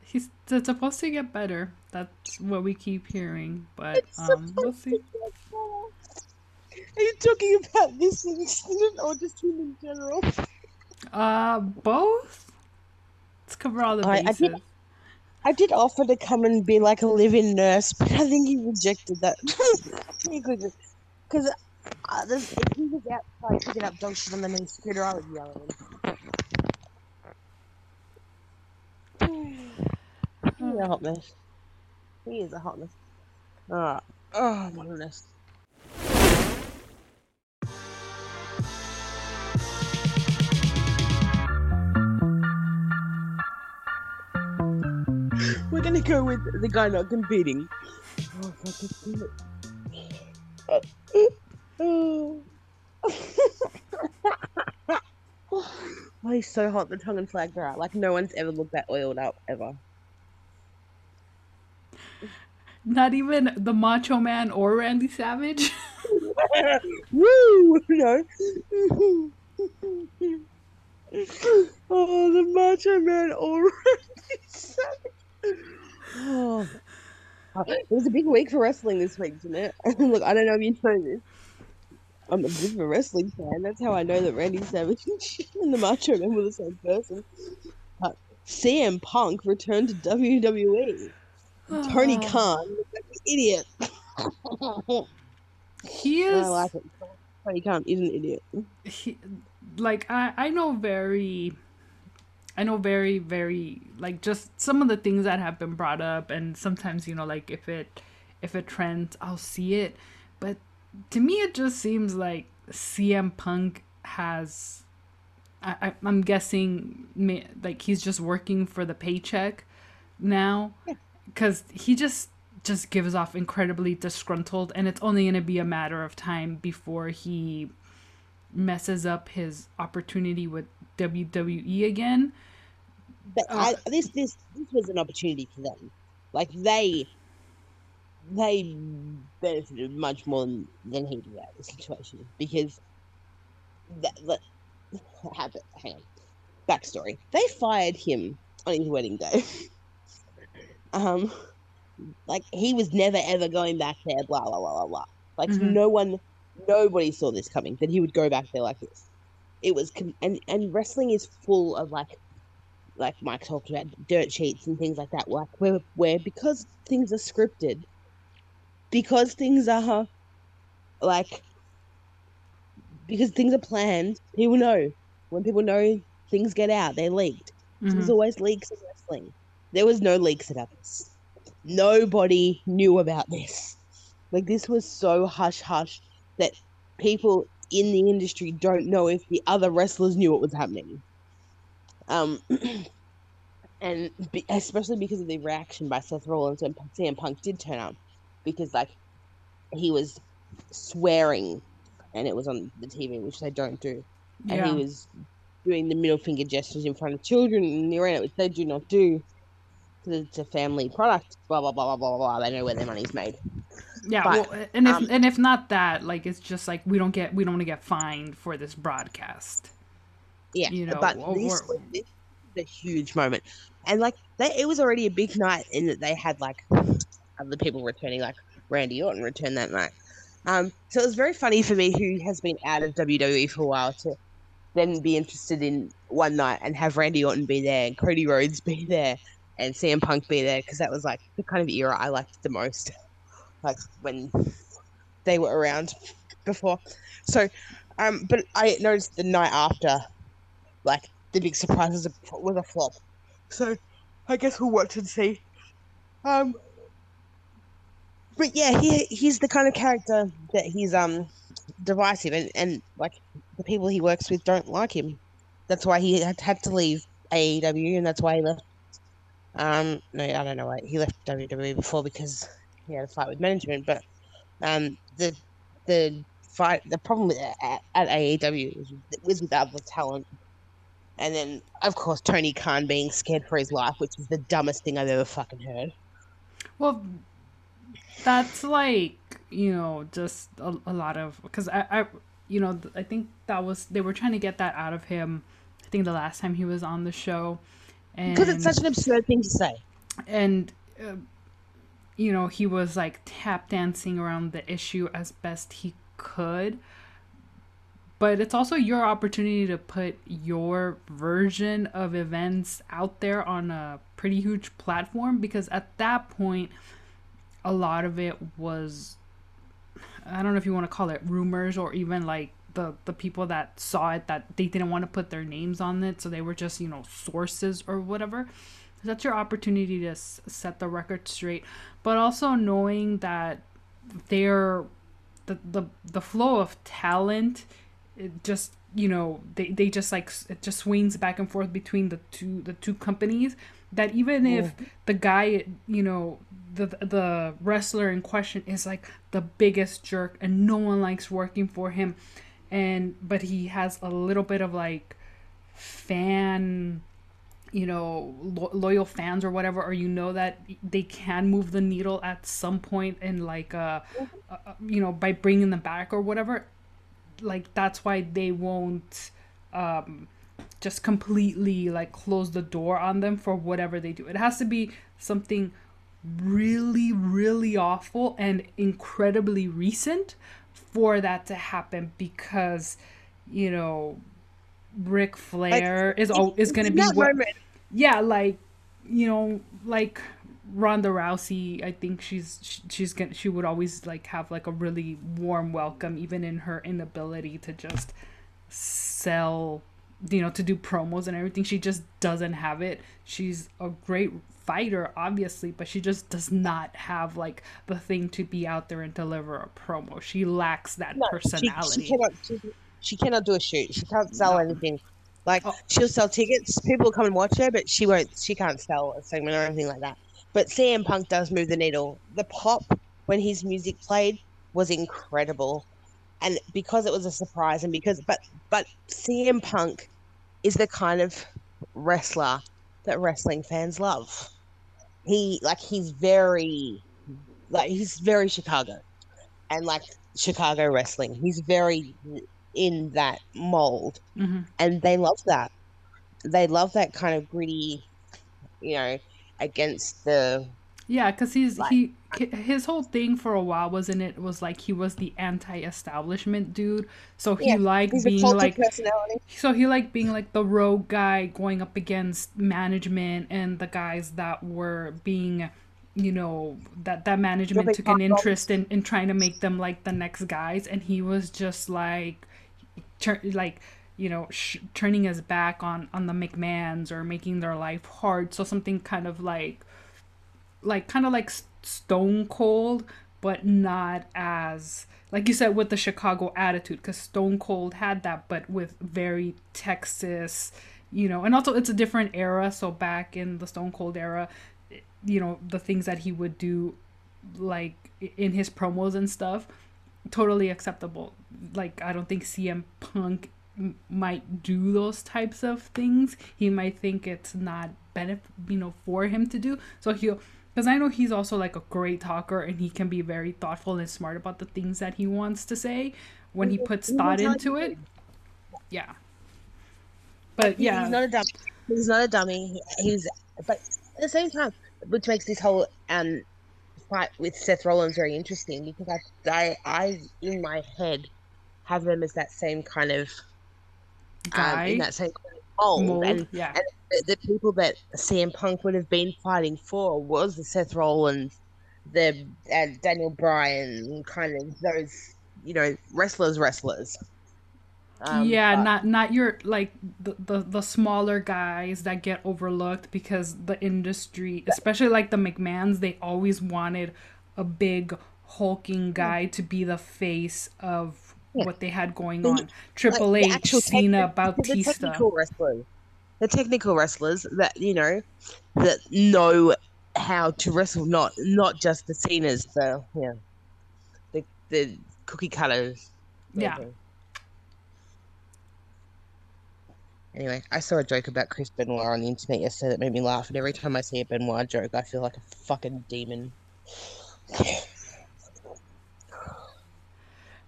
he's it's supposed to get better. That's what we keep hearing, but It's um, we'll see. to get better. Are you talking about this incident or just him in general? Uh, both. Let's cover all the I- I did- I did offer to come and be like a live-in nurse, but I think he rejected that. Because uh, if he was outside picking up dog shit on the knee scooter, I would yell at him. He's a hot mess. He is a hot mess. Alright. Oh my goodness. We're gonna go with the guy not competing. Oh, Oh. he's so hot. The tongue and flag are out. Like no one's ever looked that oiled up ever. Not even the Macho Man or Randy Savage. Woo! No. oh, the Macho Man already. oh. It was a big week for wrestling this week, didn't it? Look, I don't know if you know this. I'm a bit of a wrestling fan. That's how I know that Randy Savage and the Macho Man were the same person. Uh, but CM Punk returned to WWE. Tony Khan, looks like an idiot. He is I like it. Tony Khan is an idiot. he, like I I know very I know very very like just some of the things that have been brought up and sometimes you know like if it if it trends I'll see it to me it just seems like CM Punk has I, I'm guessing, like he's just working for the paycheck now cuz he just just gives off incredibly disgruntled and it's only going to be a matter of time before he messes up his opportunity with WWE again. But uh, I, this this this was an opportunity for them. Like they they benefited much more than, than he did out of the situation because that, that habit. Hang on. Backstory: They fired him on his wedding day. um, like he was never ever going back there. Blah blah blah blah blah. Like mm-hmm. no one, nobody saw this coming that he would go back there like this. It was and and wrestling is full of like, like Mike talked about dirt sheets and things like that. Like where where because things are scripted, because things are like because things are planned, people know. When people know things get out, they're leaked. Mm-hmm. There's always leaks in wrestling. There was no leaks about this. Nobody knew about this. Like this was so hush hush that people in the industry don't know if the other wrestlers knew what was happening. Um, and be, especially because of the reaction by Seth Rollins when CM Punk did turn up, because like he was swearing, and it was on the TV, which they don't do, and yeah. he was doing the middle finger gestures in front of children in the arena, which they do not do. Because it's a family product. Blah blah blah blah blah blah. They know where their money's made. Yeah, but, well, and if um, and if not that, like it's just like we don't get we don't want to get fined for this broadcast. Yeah, you know, but or, this, or, this a huge moment, and like they, it was already a big night in that they had like other people returning, like Randy Orton returned that night. Um, so it was very funny for me, who has been out of WWE for a while, to then be interested in one night and have Randy Orton be there and Cody Rhodes be there and CM Punk be there because that was like the kind of era I liked the most like when they were around before. So, um, but I noticed the night after, like the big surprise was a, was a flop. So, I guess we'll watch and see. Um, but yeah, he he's the kind of character that he's um divisive and and like the people he works with don't like him. That's why he had, had to leave AEW, and that's why he left. Um, no, I don't know why he left WWE before because he had a fight with management, but um, the the fight the problem at, at AEW was, was with other talent, and then of course Tony Khan being scared for his life, which is the dumbest thing I've ever fucking heard. Well, that's like you know just a, a lot of because I, I you know I think that was they were trying to get that out of him. I think the last time he was on the show, because it's such an absurd thing to say. And uh, you know, he was like tap dancing around the issue as best he could. But it's also your opportunity to put your version of events out there on a pretty huge platform because at that point, a lot of it was I don't know if you want to call it rumors or even like the the people that saw it that they didn't want to put their names on it so they were just you know sources or whatever. That's your opportunity to s- set the record straight? But also knowing that they're the the, the flow of talent it just you know they, they just like it just swings back and forth between the two the two companies that even if the guy you know the the wrestler in question is like the biggest jerk and no one likes working for him. And but he has a little bit of like fan you know lo- loyal fans or whatever or you know that they can move the needle at some point in like uh, uh, uh you know by bringing them back or whatever like that's why they won't um just completely like close the door on them for whatever they do. It has to be something really really awful and incredibly recent for that to happen because you know Ric Flair like, is is going to be what, yeah, like you know, like Ronda Rousey, I think she's she's gonna she would always like have like a really warm welcome, even in her inability to just sell, you know, to do promos and everything. She just doesn't have it. She's a great fighter, obviously, but she just does not have like the thing to be out there and deliver a promo. She lacks that no, personality. She, she cannot. She, she, cannot do a shoot. She can't sell no. anything. Like oh. she'll sell tickets, people come and watch her, but she won't. She can't sell a segment or anything like that. But CM Punk does move the needle. The pop when his music played was incredible, and because it was a surprise, and because but but CM Punk is the kind of wrestler that wrestling fans love. He like he's very like he's very Chicago, and like Chicago wrestling, he's very in that mold, hmm and they love that. They love that kind of gritty, you know, against the Yeah, because he's he his whole thing for a while wasn't it was like he was the anti-establishment dude. So he yeah, liked being like personality. so he liked being like the rogue guy going up against management and the guys that were being you know that that management took an interest in in trying to make them like the next guys and he was just like tur- like you know sh- turning his back on on the McMahons or making their life hard so something kind of like like kind of like Stone Cold, but not as like you said with the Chicago attitude, because Stone Cold had that, but with very Texas, you know, and also it's a different era. So back in the Stone Cold era, you know, the things that he would do, like in his promos and stuff, totally acceptable. Like I don't think CM Punk m- might do those types of things. He might think it's not benefit, you know, for him to do. So he'll because I know he's also like a great talker and he can be very thoughtful and smart about the things that he wants to say when he puts thought into it. Yeah. But yeah. He's not a dummy. He's not a dummy. He's but at the same time, which makes this whole um fight with Seth Rollins very interesting because I I, I in my head have them as that same kind of um guy in that same kind of mold, mold. and yeah. and the, people that CM Punk would have been fighting for was the Seth Rollins, the uh, Daniel Bryan kind of those you know wrestlers wrestlers. Um, yeah, but- not not your like the, the the smaller guys that get overlooked because the industry, especially like the McMahons, they always wanted a big hulking guy to be the face of Yeah. what they had going on. Triple like, H, Cena, techni- the technical wrestlers, the technical wrestlers that you know that know how to wrestle, not not just the Cenas, the yeah, the the cookie cutters. Yeah. Anyway, I saw a joke about Chris Benoit on the internet yesterday that made me laugh, and every time I see a Benoit joke, I feel like a fucking demon.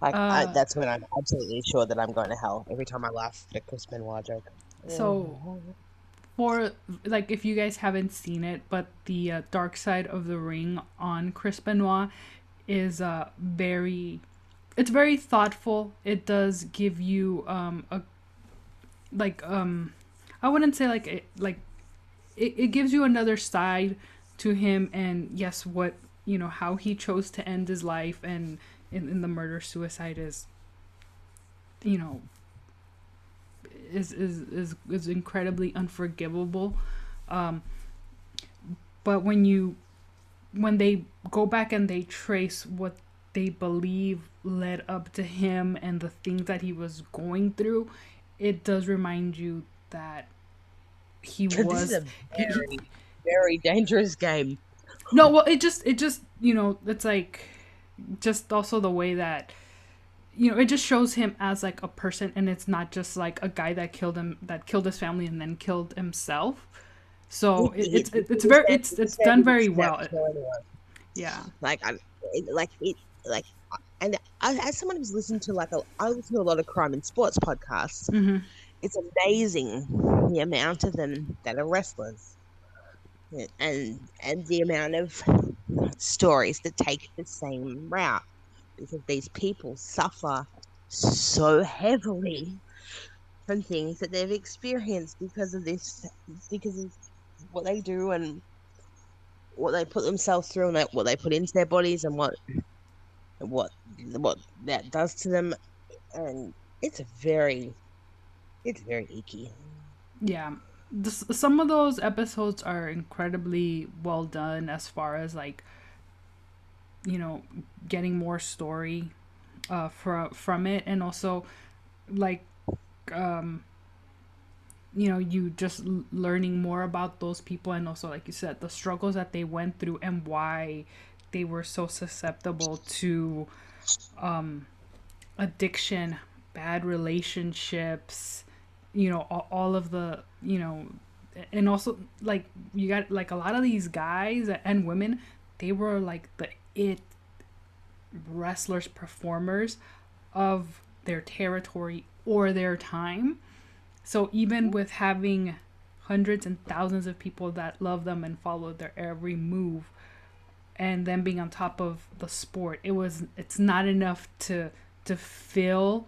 Like I, Uh, that's when I'm absolutely sure that I'm going to hell every time I laugh at a Chris Benoit joke. So for like if you guys haven't seen it, but the uh, Dark Side of the Ring on Chris Benoit is uh very it's very thoughtful. It does give you um a like um I wouldn't say like it like it, it gives you another side to him and yes what you know how he chose to end his life and in, in the murder suicide is you know is is is, is incredibly unforgivable um but when you when they go back and they trace what they believe led up to him and the things that he was going through it does remind you that he this was is a very, very dangerous game. no well it just it just you know it's like just also the way that you know it just shows him as like a person and it's not just like a guy that killed him that killed his family and then killed himself. So it, it's it, it's very it's it's done very well. yeah. Like I, like it, like, and I, as someone who's listened to like a, I listen to a lot of crime and sports podcasts. hmm It's amazing the amount of them that are wrestlers, and and the amount of stories that take the same route because these people suffer so heavily from things that they've experienced because of this because of what they do and what they put themselves through and what they put into their bodies and what what what that does to them. And it's very it's very icky. Yeah. This, some of those episodes are incredibly well done as far as like you know getting more story uh from from it. And also like um you know you just learning more about those people and also like you said the struggles that they went through and why they were so susceptible to um addiction, bad relationships, you know, all, all of the, you know, and also like you got like a lot of these guys and women, they were like the it wrestlers performers of their territory or their time. So even with having hundreds and thousands of people that love them and follow their every move and then being on top of the sport, it was it's not enough to to fill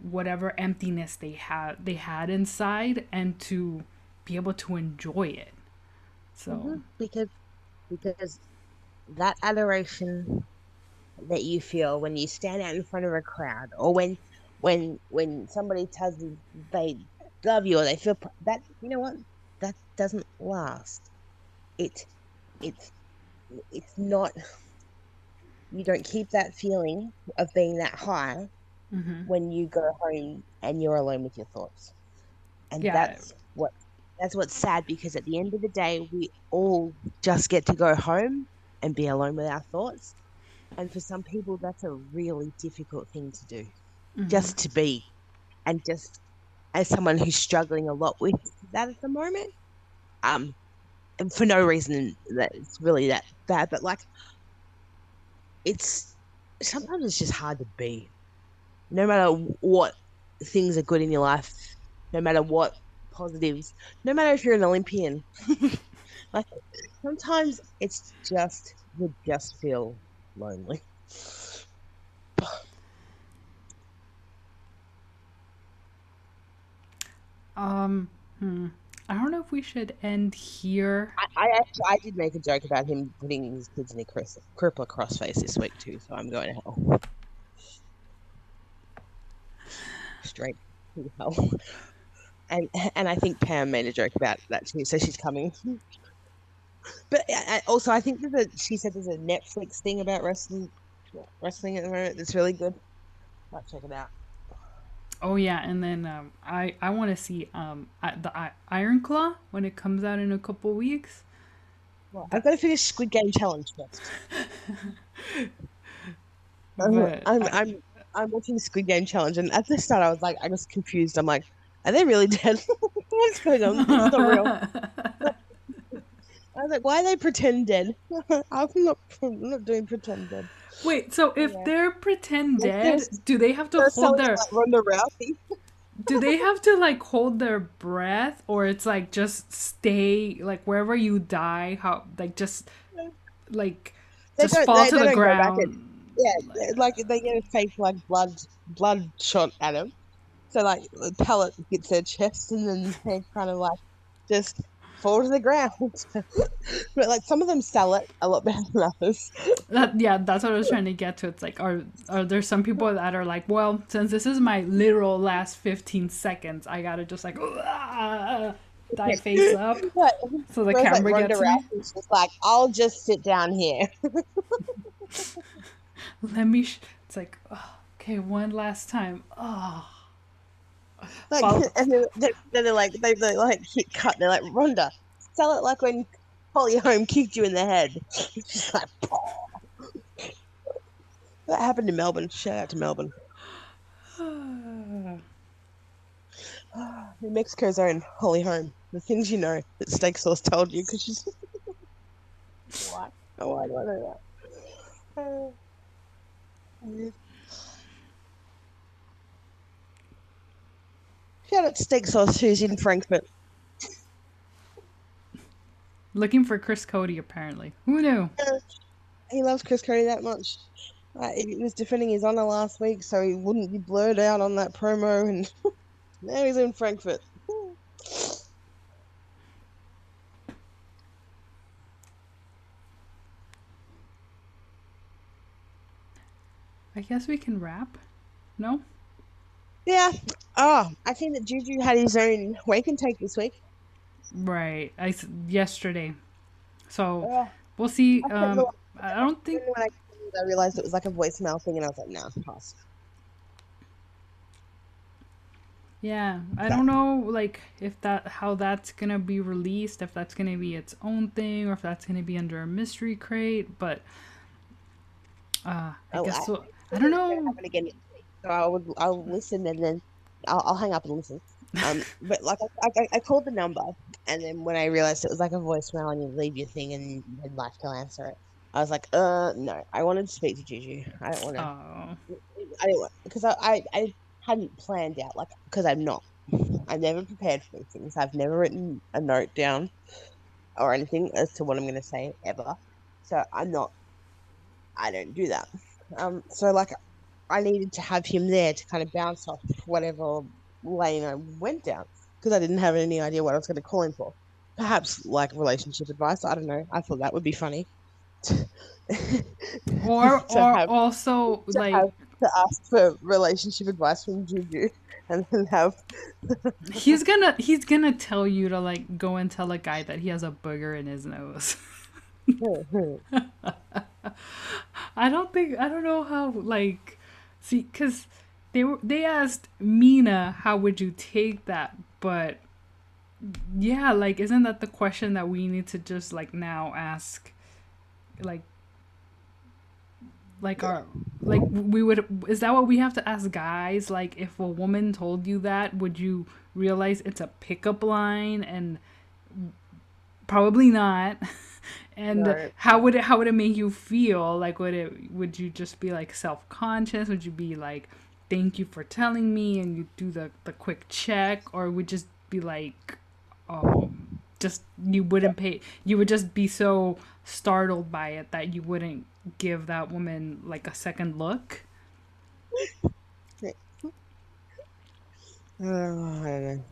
whatever emptiness they had they had inside and to be able to enjoy it. So mm-hmm. because because that adoration that you feel when you stand out in front of a crowd or when when when somebody tells you they love you or they feel that you know what that doesn't last it it's it's not you don't keep that feeling of being that high mm-hmm. when you go home and you're alone with your thoughts and yeah. that's what that's what's sad because at the end of the day we all just get to go home and be alone with our thoughts and for some people, that's a really difficult thing to do, mm-hmm. just to be. And just as someone who's struggling a lot with that at the moment, um, and for no reason that it's really that bad, but like, it's sometimes it's just hard to be. No matter what things are good in your life, no matter what positives, no matter if you're an Olympian, like sometimes it's just you just feel lonely. Um, hmm. I don't know if we should end here. I, I actually I did make a joke about him putting his kids in a crippler crossface this week too, so I'm going to hell. Straight to hell. And and I think Pam made a joke about that too, so she's coming. But also, I think that she said there's a Netflix thing about wrestling, wrestling at the moment that's really good. I'll check it out. Oh yeah, and then um, I I want to see um the Iron Claw when it comes out in a couple weeks. Well, I've got to finish Squid Game challenge first. I'm, I'm, I'm I'm watching Squid Game challenge, and at the start I was like, I was confused. I'm like, are they really dead? What's going on? It's not real. I was like, why are they pretend dead? I'm not, I'm not doing pretend dead. Wait, so if yeah. they're pretend dead, do they have to hold their like Ronda Rousey? do they have to like hold their breath, or it's like just stay like wherever you die? How like just like just fall they, to they the ground? yeah, like, they get a fake like blood blood shot at them. So like the pellet hits their chest, and then they kind of like just fall to the ground. but like some of them sell it a lot better than others. That, yeah, that's what I was trying to get to. It's like, are are there some people that are like, well, since this is my literal last fifteen seconds, I gotta just like die face up, so the camera like gets me. It's just like, I'll just sit down here. Let me. Sh-. It's like, oh, okay, one last time. Oh. Like, and then they're, they're like, they, they like hit cut. They're like, Ronda, sell it like when Holly Holm kicked you in the head. She's like, that happened in Melbourne. Shout out to Melbourne. in Mexico's own Holly Holm. The things you know that Steak Sauce told you because she's. why? Oh, why do I know that? Uh, Shout out to Steak Sauce, who's in Frankfurt. Looking for Chris Coady, apparently. Who knew? Uh, he loves Chris Coady that much. Uh, he was defending his honor last week, so he wouldn't be blurred out on that promo, and now he's in Frankfurt. I guess we can wrap. No? Yeah. Oh, I think that Juju had his own wake and take this week. Right. I yesterday. So yeah. we'll see. Um, I don't think. When I, I, realized it was like a voicemail thing, and I was like, "No, nah, pass." Yeah, I don't know, like if that how that's gonna be released, if that's gonna be its own thing, or if that's gonna be under a mystery crate. But uh, I oh, guess I, so, I don't know. So I would I'll listen and then I'll, I'll hang up and listen. Um, but like I, I, I called the number and then when I realized it was like a voicemail and you leave your thing and then life will answer it. I was like, uh, no, I wanted to speak to Juju. I don't want to. Oh. I didn't want because I, I I hadn't planned out like because I'm not. I'm never prepared for these things. I've never written a note down or anything as to what I'm going to say ever. So I'm not. I don't do that. Um. So like, I needed to have him there to kind of bounce off whatever lane I went down because I didn't have any idea what I was going to call him for. Perhaps like relationship advice. I don't know. I thought that would be funny. Or or have- also to like have- to ask for relationship advice from Juju and then have he's gonna he's gonna tell you to like go and tell a guy that he has a booger in his nose. Hmm, hmm. I don't think I don't know how like see because they were they asked Mina how would you take that, but yeah, like isn't that the question that we need to just like now ask, like like our like we would is that what we have to ask guys? Like if a woman told you that would you realize it's a pickup line? And probably not and Right. how would it how would it make you feel like would it would you just be like self-conscious would you be like thank you for telling me and you do the the quick check or would just be like um just you wouldn't pay you would just be so startled by it that you wouldn't give that woman like a second look Oh, I don't know.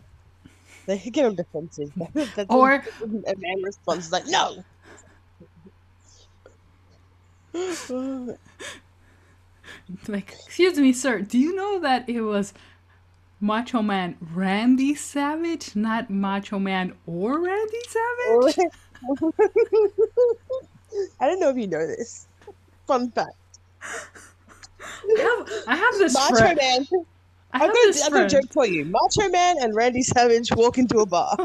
They get defensive. Or- a man response is like, no. like excuse me sir do you know that it was macho man randy savage not macho man or randy savage I don't know if you know this. Fun fact. I have, I have this Macho friend Man. i have got, this I've got a friend joke for you. Macho Man and Randy Savage walk into a bar.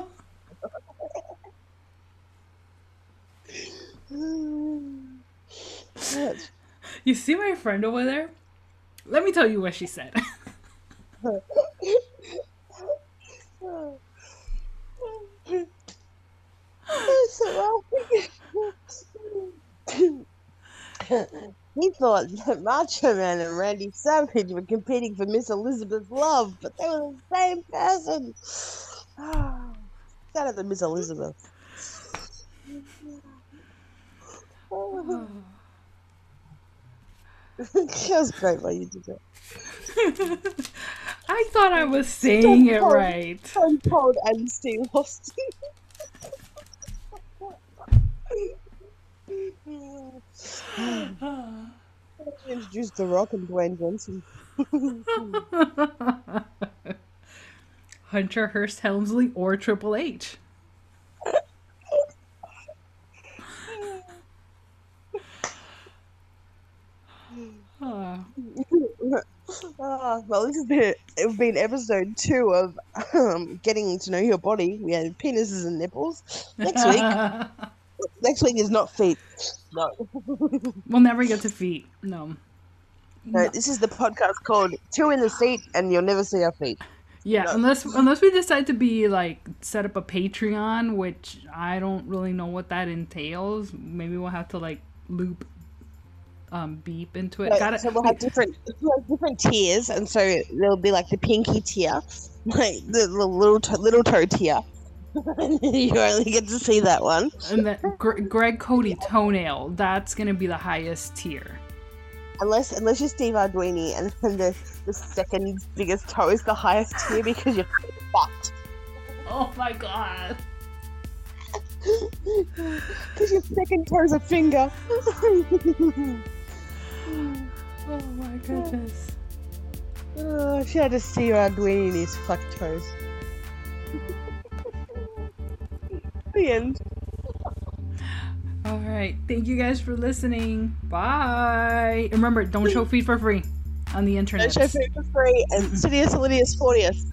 That's you see my friend over there let me tell you what she said so he thought that Macho Man and Randy Savage were competing for Miss Elizabeth's Love, but they were the same person. Shout out to Miss Elizabeth. that was great what you did that. i thought i was saying it cold. right Stone Cold and Steve Austin. Introduced The Rock and Dwayne Johnson. hunter hearst helmsley or triple h Ah, well, this has been it's been episode two of um, getting to know your body. We had penises and nipples. Next week, next week is not feet. No, we'll never get to feet. No. no, this is the podcast called Two in the Seat, and you'll never see our feet. Yeah, No. unless unless we decide to be like set up a Patreon, which I don't really know what that entails. Maybe we'll have to like loop um beep into it. So, Got it. so we'll have different we'll have different tiers, and so there'll be like the pinky tier, like the, the little to- little toe tier. you only get to see that one. and then Gre- Greg Cody toenail. That's gonna be the highest tier. Unless unless you're Steve Arduini and then the, the second biggest toe is the highest tier because you're fucked. Oh my god. Because your second toe's a finger. Oh my goodness. oh, you had to see Arduini and his fucked toes. the end. All right. Thank you guys for listening. Bye. And remember, don't show feet for free on the internet. show food for free and Citius Altius Fortius.